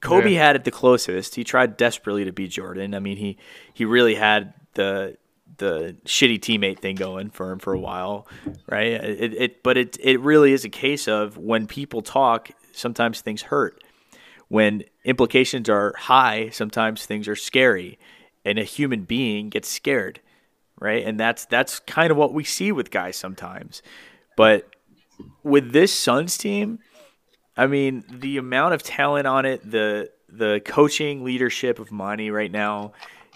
Kobe yeah. had it the closest. He tried desperately to beat Jordan. I mean, he he really had the the shitty teammate thing going for him for a while, right? It, it but it it really is a case of when people talk, sometimes things hurt. When implications are high, sometimes things are scary, and a human being gets scared, right? And that's that's kind of what we see with guys sometimes. But with this Suns team, I mean, the amount of talent on it, the the coaching leadership of Monty right now,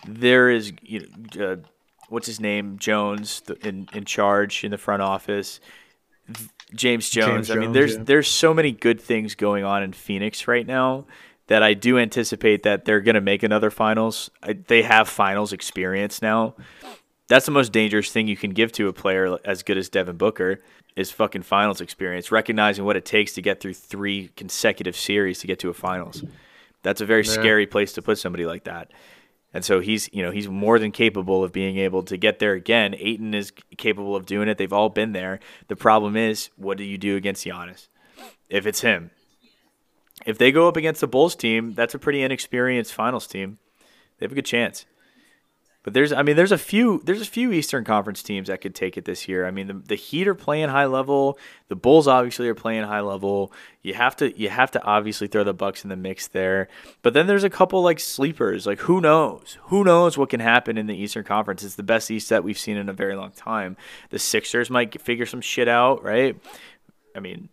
there is you know, uh, what's his name Jones in in charge in the front office. James Jones. James I mean, there's yeah. there's so many good things going on in Phoenix right now that I do anticipate that they're going to make another finals. I, they have finals experience now. That's the most dangerous thing you can give to a player as good as Devin Booker is fucking finals experience, recognizing what it takes to get through three consecutive series to get to a finals. That's a very yeah. scary place to put somebody like that. And so he's, you know, he's more than capable of being able to get there again. Ayton is capable of doing it. They've all been there. The problem is, what do you do against Giannis? If it's him, if they go up against the Bulls team, that's a pretty inexperienced finals team. They have a good chance. But there's, I mean, there's a few, there's a few Eastern Conference teams that could take it this year. I mean, the, the Heat are playing high level. The Bulls obviously are playing high level. You have to, you have to obviously throw the Bucks in the mix there. But then there's a couple like sleepers. Like who knows? Who knows what can happen in the Eastern Conference? It's the best East that we've seen in a very long time. The Sixers might figure some shit out, right? I mean,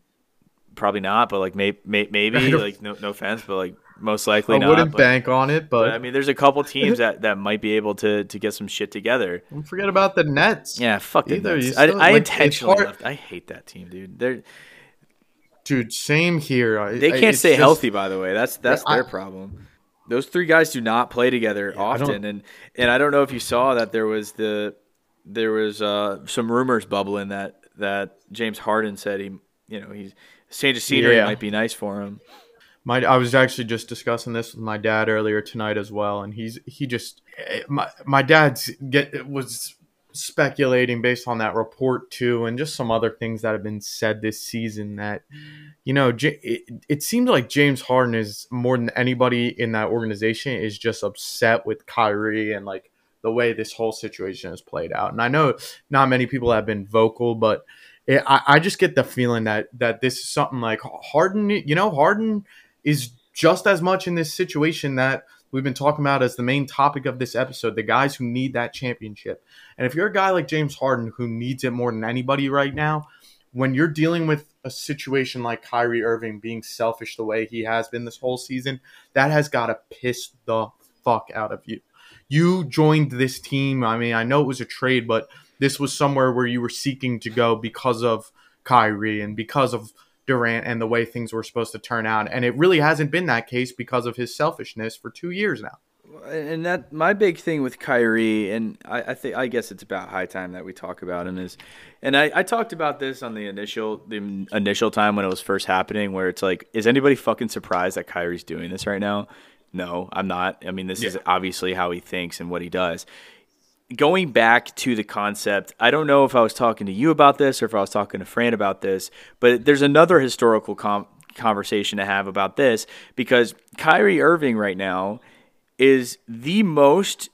probably not, but like may, may, maybe like no no offense, but like most likely I not. wouldn't but, bank on it, but, but I mean, there's a couple teams that, that might be able to to get some shit together. don't forget about the Nets. Yeah, fuck the Either, Nets. I, still- I like, intentionally left. I hate that team, dude. They're Dude, same here. I- they can't stay just- healthy. By the way, that's that's I- their problem. Those three guys do not play together I don't- often, and and I don't know if you saw that there was the there was uh, some rumors bubbling that that James Harden said he you know he's change of scenery Yeah. might be nice for him. My, I was actually just discussing this with my dad earlier tonight as well, and he's he just eh, my my dad's get was speculating based on that report too, and just some other things that have been said this season that you know it, it seems like James Harden is more than anybody in that organization is just upset with Kyrie and like the way this whole situation has played out. And I know not many people have been vocal, but it, I, I just get the feeling that that this is something like Harden. You know, Harden is just as much in this situation that we've been talking about as the main topic of this episode. The guys who need that championship, and if you're a guy like James Harden who needs it more than anybody right now, when you're dealing with a situation like Kyrie Irving being selfish the way he has been this whole season, that has got to piss the fuck out of you. You joined this team. I mean, I know it was a trade, but this was somewhere where you were seeking to go because of Kyrie and because of Durant and the way things were supposed to turn out. And it really hasn't been that case because of his selfishness for two years now. And that my big thing with Kyrie, and I, I think I guess it's about high time that we talk about him is, and I, I talked about this on the initial the initial time when it was first happening, where it's like, is anybody fucking surprised that Kyrie's doing this right now? No, I'm not. I mean, this is obviously how he thinks and what he does. Going back to the concept, I don't know if I was talking to you about this or if I was talking to Fran about this, but there's another historical com- conversation to have about this because Kyrie Irving right now is the most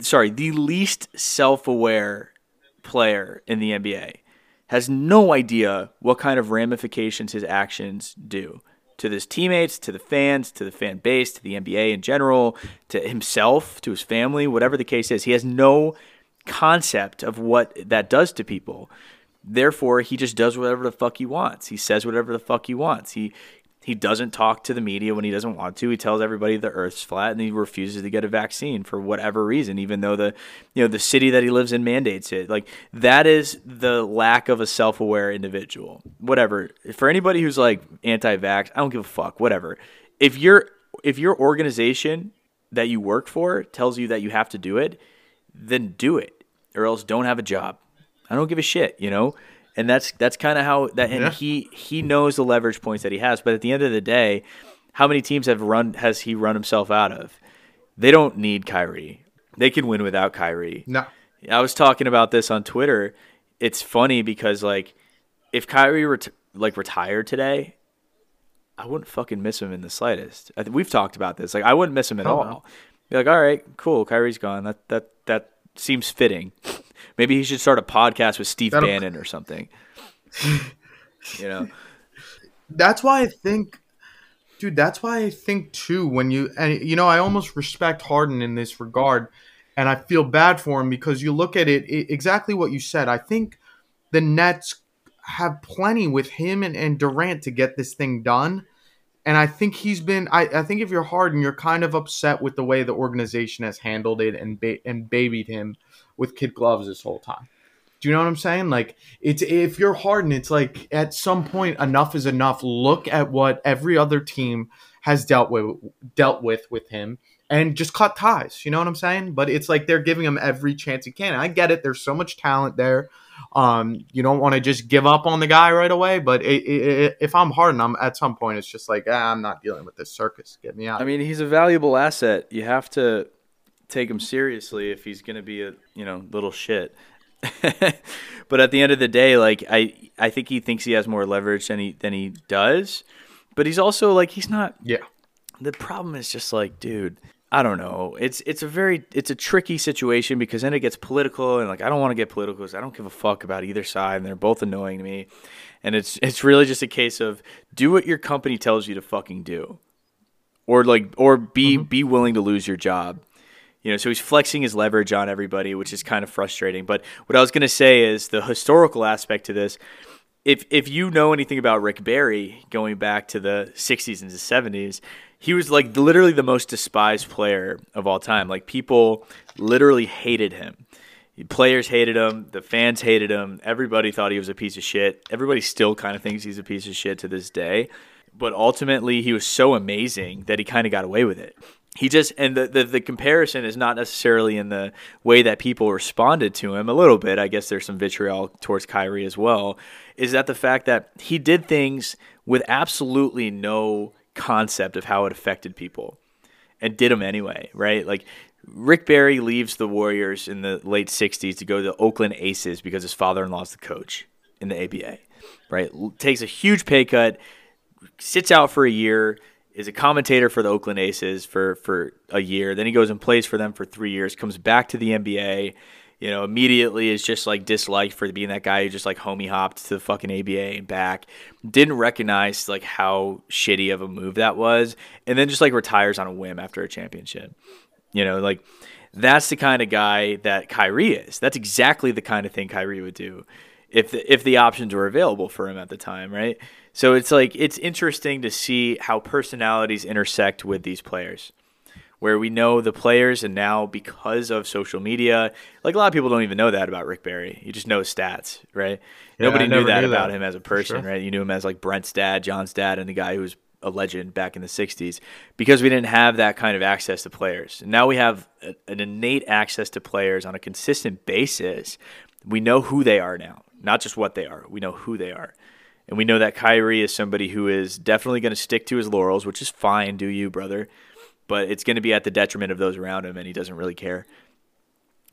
sorry, the least self-aware player in the NBA. Has no idea what kind of ramifications his actions do to his teammates, to the fans, to the fan base, to the NBA in general, to himself, to his family, whatever the case is. He has no concept of what that does to people. Therefore, he just does whatever the fuck he wants. He says whatever the fuck he wants. He he doesn't talk to the media when he doesn't want to. He tells everybody the earth's flat and he refuses to get a vaccine for whatever reason, even though the you know the city that he lives in mandates it. Like that is the lack of a self-aware individual. Whatever. For anybody who's like anti-vax, I don't give a fuck. Whatever. If your if your organization that you work for tells you that you have to do it, then do it. Or else don't have a job. I don't give a shit, you know? And that's that's kind of how that and Yeah. he he knows the leverage points that he has, but at the end of the day, how many teams have run has he run himself out of? They don't need Kyrie. They can win without Kyrie. No. I was talking about this on Twitter. It's funny because like if Kyrie ret- like retired today, I wouldn't fucking miss him in the slightest. I th- we've talked about this. Like I wouldn't miss him at oh, Hell all. no. Be like, all right, cool. Kyrie's gone. That that that seems fitting. Maybe he should start a podcast with Steve That'll- Bannon or something. you know, that's why I think, dude. That's why I think too. When you and you know, I almost respect Harden in this regard, and I feel bad for him because you look at it, i exactly what you said. I think the Nets have plenty with him and, and Durant to get this thing done. And I think he's been. I, I think if you're Harden, you're kind of upset with the way the organization has handled it and ba- and babied him with kid gloves this whole time. Do you know what I'm saying? Like it's if you're Harden, it's like at some point enough is enough. Look at what every other team has dealt with dealt with with him and just cut ties. You know what I'm saying? But it's like they're giving him every chance he can. I get it. There's so much talent there. Um, you don't want to just give up on the guy right away. But it, it, it, if I'm Harden, I'm at some point it's just like ah, I'm not dealing with this circus. Get me out. I mean, he's a valuable asset. You have to take him seriously if he's going to be a you know little shit. but at the end of the day, like I, I think he thinks he has more leverage than he than he does. But he's also like he's not. yeah. The problem is just like, dude, I don't know. It's it's a very it's a tricky situation because then it gets political and like I don't want to get political because I don't give a fuck about either side and they're both annoying to me. And it's it's really just a case of do what your company tells you to fucking do. Or like or be mm-hmm. be willing to lose your job. You know, so he's flexing his leverage on everybody, which is kind of frustrating. But what I was going to say is the historical aspect to this if if you know anything about Rick Barry going back to the 60s and the 70s, he was like literally the most despised player of all time. Like people literally hated him. Players hated him, the fans hated him, everybody thought he was a piece of shit. Everybody still kind of thinks he's a piece of shit to this day. But ultimately, he was so amazing that he kind of got away with it he just and the, the, the comparison is not necessarily in the way that people responded to him. A little bit i guess there's some vitriol towards Kyrie as well is that the fact that he did things with absolutely no concept of how it affected people and did them anyway right? Like rick barry leaves the warriors in the late 60s to go to the oakland aces because his father-in-law is the coach in the aba right? Takes a huge pay cut sits out for a year is a commentator for the Oakland Aces for for a year. Then he goes and plays for them for three years. Comes back to the NBA. You know, immediately is just like disliked for being that guy who just like homie hopped to the fucking ABA and back. Didn't recognize like how shitty of a move that was, and then just like retires on a whim after a championship. You know, like that's the kind of guy that Kyrie is. That's exactly the kind of thing Kyrie would do if the, if the options were available for him at the time, right? So it's like it's interesting to see how personalities intersect with these players. Where we know the players, and now because of social media, like a lot of people don't even know that about Rick Barry. You just know his stats, right? Yeah, Nobody knew that knew about him as a person, sure. right? You knew him as like Brent's dad, John's dad, and the guy who was a legend back in the 60s because we didn't have that kind of access to players. Now we have a, an innate access to players on a consistent basis. We know who they are now, not just what they are. We know who they are. And we know that Kyrie is somebody who is definitely going to stick to his laurels, which is fine, do you, brother? But it's going to be at the detriment of those around him, and he doesn't really care.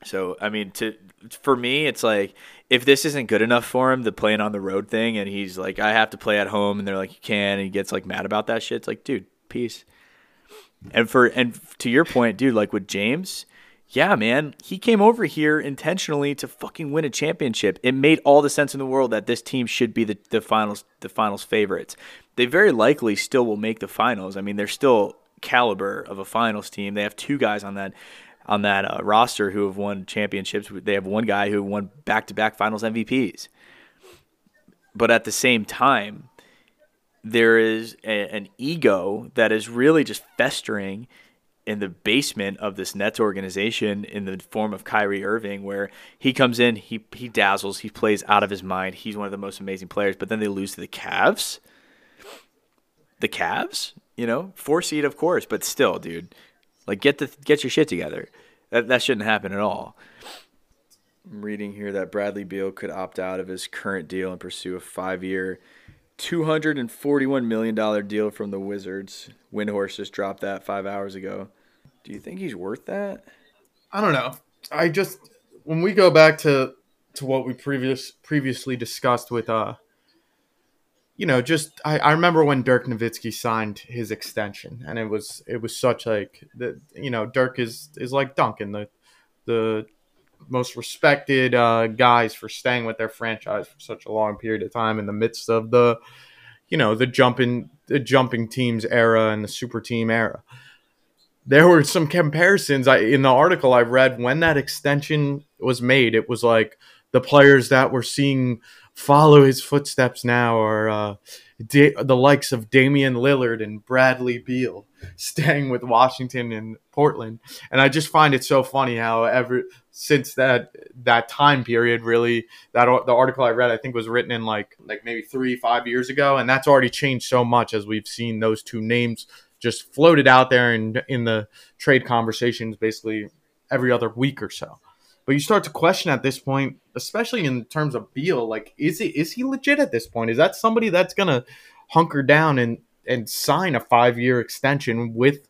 So, I mean, to for me, it's like if this isn't good enough for him, the playing on the road thing, and he's like, I have to play at home, and they're like, you can, and he gets like mad about that shit. It's like, dude, peace. And for and to your point, dude, like with James, yeah, man, he came over here intentionally to fucking win a championship. It made all the sense in the world that this team should be the, the finals the finals favorites. They very likely still will make the finals. I mean, they're still caliber of a finals team. They have two guys on that on that uh, roster who have won championships. They have one guy who won back to back finals MVPs. But at the same time, there is a, an ego that is really just festering in the basement of this Nets organization in the form of Kyrie Irving, where he comes in, he he dazzles, he plays out of his mind. He's one of the most amazing players, but then they lose to the Cavs. The Cavs, you know, four seed, of course, but still, dude, like get the get your shit together. That that shouldn't happen at all. I'm reading here that Bradley Beal could opt out of his current deal and pursue a five year $241 million deal from the Wizards. Windhorst just dropped that five hours ago. Do you think he's worth that? I don't know. I just when we go back to to what we previous previously discussed with uh you know just I, I remember when Dirk Nowitzki signed his extension and it was it was such like the you know Dirk is is like Duncan the the most respected uh, guys for staying with their franchise for such a long period of time in the midst of the, you know, the jumping the jumping teams era and the super team era. There were some comparisons I, in the article I read when that extension was made. It was like the players that were seeing follow his footsteps now are uh, the likes of Damian Lillard and Bradley Beal staying with Washington and Portland. And I just find it so funny how ever since that that time period really that the article I read I think was written in like like maybe 3 5 years ago and that's already changed so much as we've seen those two names just floated out there and in, in the trade conversations basically every other week or so. But you start to question at this point, especially in terms of Beal, like is is he legit at this point? Is that somebody that's gonna hunker down and and sign a five year extension with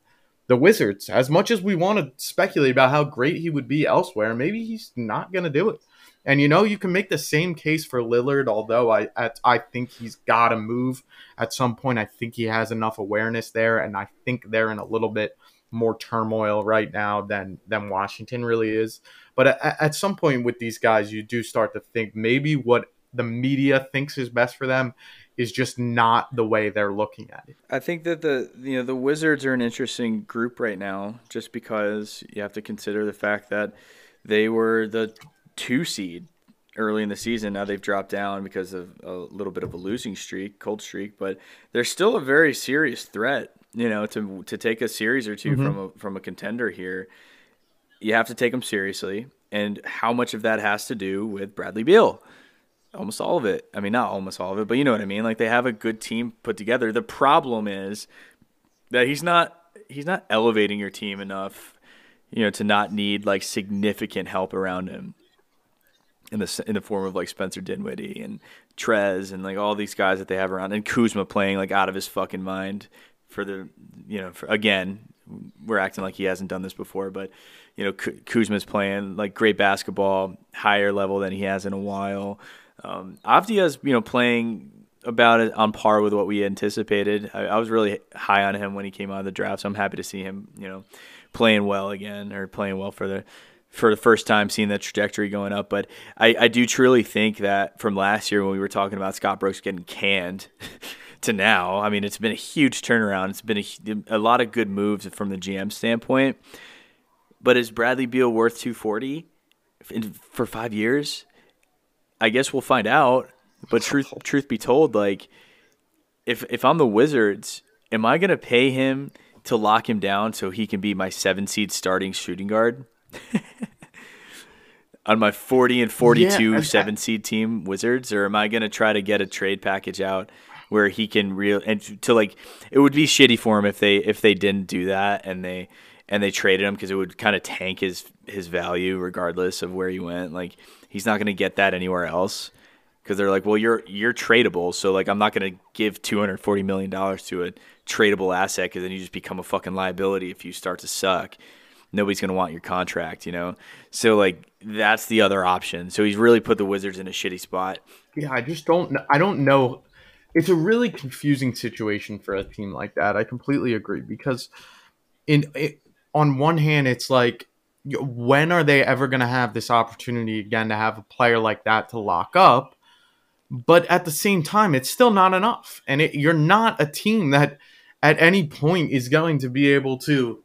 the Wizards? As much as we want to speculate about how great he would be elsewhere, maybe he's not gonna do it. And you know, you can make the same case for Lillard, although I I think he's got to move at some point. I think he has enough awareness there, and I think they're in a little bit more turmoil right now than than Washington really is. But at, at some point with these guys, you do start to think maybe what the media thinks is best for them is just not the way they're looking at it. I think that the you know the Wizards are an interesting group right now, just because you have to consider the fact that they were the two seed early in the season. Now they've dropped down because of a little bit of a losing streak, cold streak, but they're still a very serious threat. You know, to to take a series or 2 mm-hmm. from a from a contender here, you have to take them seriously. And how much of that has to do with Bradley Beal? Almost all of it. I mean, not almost all of it, but you know what I mean. Like they have a good team put together. The problem is that he's not he's not elevating your team enough, you know, to not need like significant help around him in the in the form of like Spencer Dinwiddie and Trez and like all these guys that they have around, and Kuzma playing like out of his fucking mind for the you know for, again we're acting like he hasn't done this before, but you know Kuzma's playing like great basketball, higher level than he has in a while. Um, Avdija's you know playing about it on par with what we anticipated. I, I, was really high on him when he came out of the draft, so I'm happy to see him you know playing well again or playing well for the for the first time seeing that trajectory going up. But I, I do truly think that from last year when we were talking about Scott Brooks getting canned to now, I mean, it's been a huge turnaround. It's been a, a lot of good moves from the GM standpoint. But is Bradley Beal worth 240 for five years? I guess we'll find out. But truth, truth be told, like if if I'm the Wizards, am I gonna pay him to lock him down so he can be my seven seed starting shooting guard? on my 40 and 42 yeah, seven seed team Wizards, or am I going to try to get a trade package out where he can real and to like it would be shitty for him if they if they didn't do that and they and they traded him because it would kind of tank his his value regardless of where he went. Like he's not going to get that anywhere else because they're like, well, you're you're tradable, so like I'm not going to give 240 million dollars to a tradable asset because then you just become a fucking liability if you start to suck nobody's going to want your contract, you know? So, like, that's the other option. So he's really put the Wizards in a shitty spot. Yeah, I just don't, I don't know. It's a really confusing situation for a team like that. I completely agree because, in it, on one hand, it's like, when are they ever going to have this opportunity again to have a player like that to lock up? But at the same time, it's still not enough. And it, you're not a team that at any point is going to be able to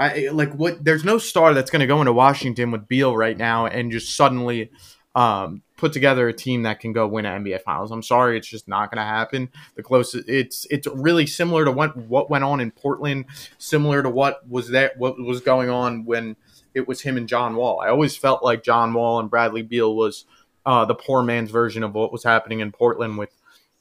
I like what there's no star that's going to go into Washington with Beal right now and just suddenly um, put together a team that can go win an NBA Finals. I'm sorry, it's just not going to happen. The closest it's it's really similar to what what went on in Portland, similar to what was that what was going on when it was him and John Wall. I always felt like John Wall and Bradley Beal was uh, the poor man's version of what was happening in Portland with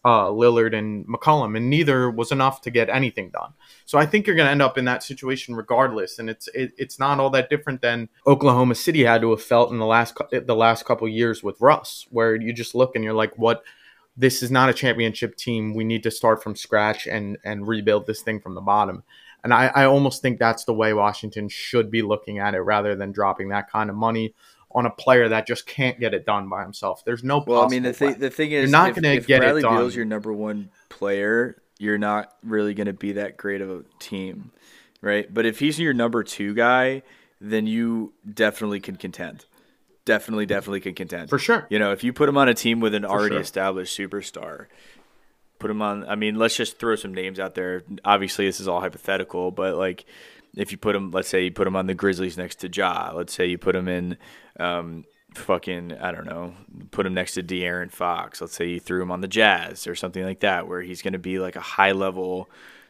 uh, Lillard and McCollum, and neither was enough to get anything done. So I think you're going to end up in that situation regardless, and it's it, it's not all that different than Oklahoma City had to have felt in the last the last couple years with Russ, where you just look and you're like, what? This is not a championship team. We need to start from scratch and and rebuild this thing from the bottom. And I, I almost think that's the way Washington should be looking at it, rather than dropping that kind of money on a player that just can't get it done by himself. There's no. Well, I mean, the thing the thing is, you're not going to get Bradley it done. Beal's your number one player, you're not really going to be that great of a team, right? But if he's your number two guy, then you definitely can contend. Definitely, definitely can contend for sure. You know, if you put him on a team with an for already sure. established superstar, put him on. I mean, let's just throw some names out there. Obviously, this is all hypothetical, but like if you put him, let's say you put him on the Grizzlies next to Ja, let's say you put him in, um, fucking, I don't know, put him next to De'Aaron Fox. Let's say you threw him on the Jazz or something like that, where he's going to be like a high level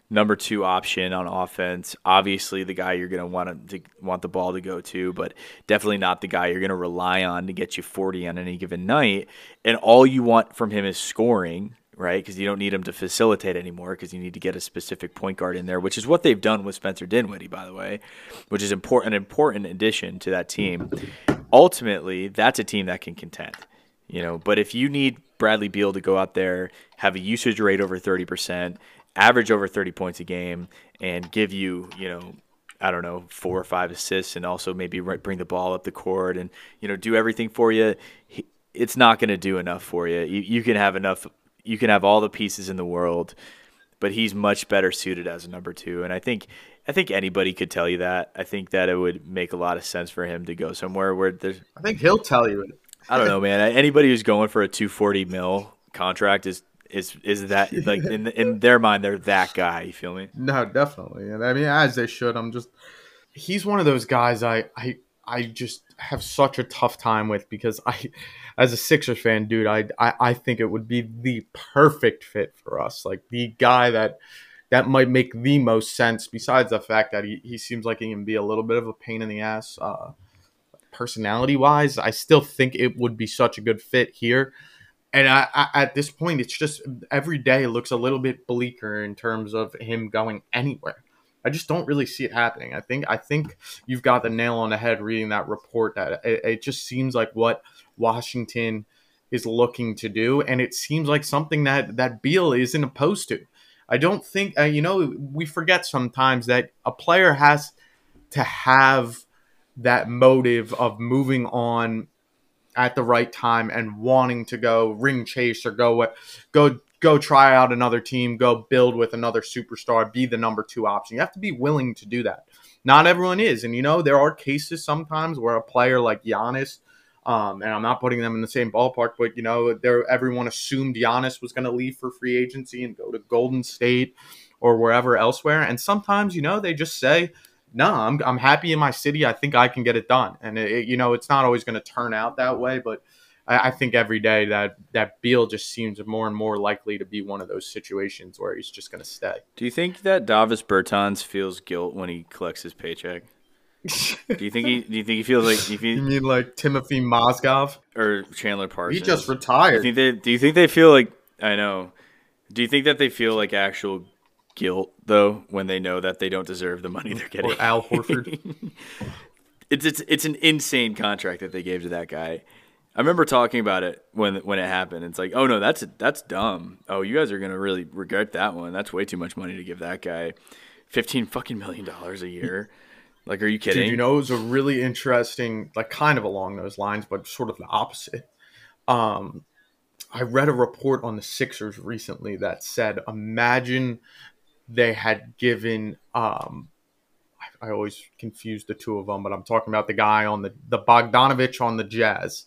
number two option on offense. Obviously, the guy you're going to want to want the ball to go to, but definitely not the guy you're going to rely on to get you 40 on any given night. And all you want from him is scoring right? Because you don't need him to facilitate anymore because you need to get a specific point guard in there, which is what they've done with Spencer Dinwiddie, by the way, which is important, an important addition to that team. Ultimately, that's a team that can contend, you know. But if you need Bradley Beal to go out there, have a usage rate over thirty percent, average over thirty points a game, and give you, you know, I don't know, four or five assists, and also maybe bring the ball up the court and you know do everything for you. It's not going to do enough for you. You can have enough you can have all the pieces in the world, but he's much better suited as a number two. And I think I think anybody could tell you that. I think that it would make a lot of sense for him to go somewhere where there's. I think he'll tell you it. I don't know, man. Anybody who's going for a 240 mil contract is is is that like in in their mind they're that guy. You feel me? No, definitely, and I mean as they should. I'm just he's one of those guys I I I just have such a tough time with because I, as a Sixers fan, dude, I, I I think it would be the perfect fit for us. Like the guy that that might make the most sense. Besides the fact that he, he seems like he can be a little bit of a pain in the ass, uh, personality wise. I still think it would be such a good fit here. And I, I, at this point, it's just every day looks a little bit bleaker in terms of him going anywhere. I just don't really see it happening. I think I think you've got the nail on the head reading that report. That it, it just seems like what Washington is looking to do, and it seems like something that that Beal isn't opposed to. I don't think uh, you know we forget sometimes that a player has to have that motive of moving on at the right time and wanting to go ring chase or go go go try out another team, go build with another superstar, be the number two option. You have to be willing to do that. Not everyone is, and you know there are cases sometimes where a player like Giannis, um, and I'm not putting them in the same ballpark, but you know everyone assumed Giannis was going to leave for free agency and go to Golden State or wherever elsewhere, and sometimes you know they just say. No, I'm, I'm happy in my city. I think I can get it done. And, it, you know, it's not always going to turn out that way, but I, I think every day that that Beal just seems more and more likely to be one of those situations where he's just going to stay. Do you think that Davis Bertans feels guilt when he collects his paycheck? do you think he? Do you think he feels like? He, you mean like Timofey Mozgov or Chandler Parsons? He just retired. Do you think they? Do you think they feel like? I know. Do you think that they feel like actual guilt though when they know that they don't deserve the money they're getting? Or Al Horford. it's it's it's an insane contract that they gave to that guy. I remember talking about it when when it happened. It's like, oh no, that's that's dumb. Oh, you guys are gonna really regret that one. That's way too much money to give that guy fifteen fucking million dollars a year. Like, are you kidding? Dude, you know, it was a really interesting, like, kind of along those lines, but sort of the opposite. Um, I read a report on the Sixers recently that said, imagine they had given um, I always confuse the two of them, but I'm talking about the guy on the the Bogdanovich on the Jazz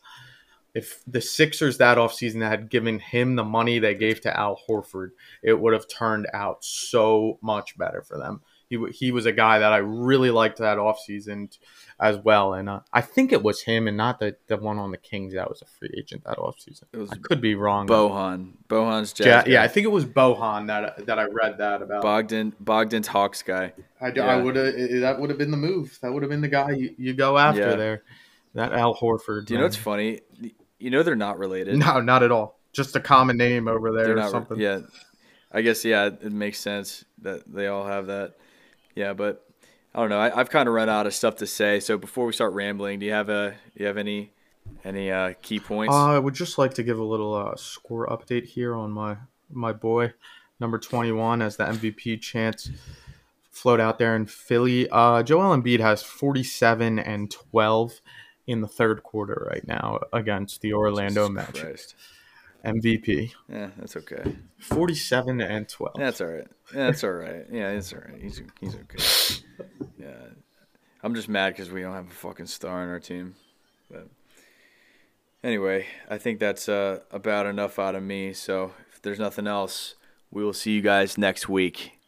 if the Sixers that offseason had given him the money they gave to Al Horford, it would have turned out so much better for them. He, he was a guy that I really liked that offseason as well. And uh, I think it was him and not the, the one on the Kings that was a free agent that offseason. It was I could be wrong. Bojan. Bojan's Jazz. Yeah, yeah, I think it was Bojan that that I read that about. Bogdan Bogdan's Hawks guy. I, yeah. I would have that would have been the move. That would have been the guy you, you go after yeah. there. That Al Horford. Do you know what's funny? You know they're not related. No, not at all. Just a common name over there or something. Yeah, I guess yeah, it makes sense that they all have that. Yeah, but I don't know. I, have kind of run out of stuff to say. So before we start rambling, do you have a do you have any any uh, key points? Uh, I would just like to give a little uh, score update here on my my boy number twenty one as the MVP chance float out there in Philly. Uh, Joel Embiid has forty seven and twelve in the third quarter right now against the Orlando Magic. MVP. Yeah, that's okay. Forty-seven and twelve. That's all right. Yeah, that's all right. Yeah, it's all right. He's he's okay. Yeah, I'm just mad because we don't have a fucking star on our team. But anyway, I think that's uh, about enough out of me. So if there's nothing else, we will see you guys next week.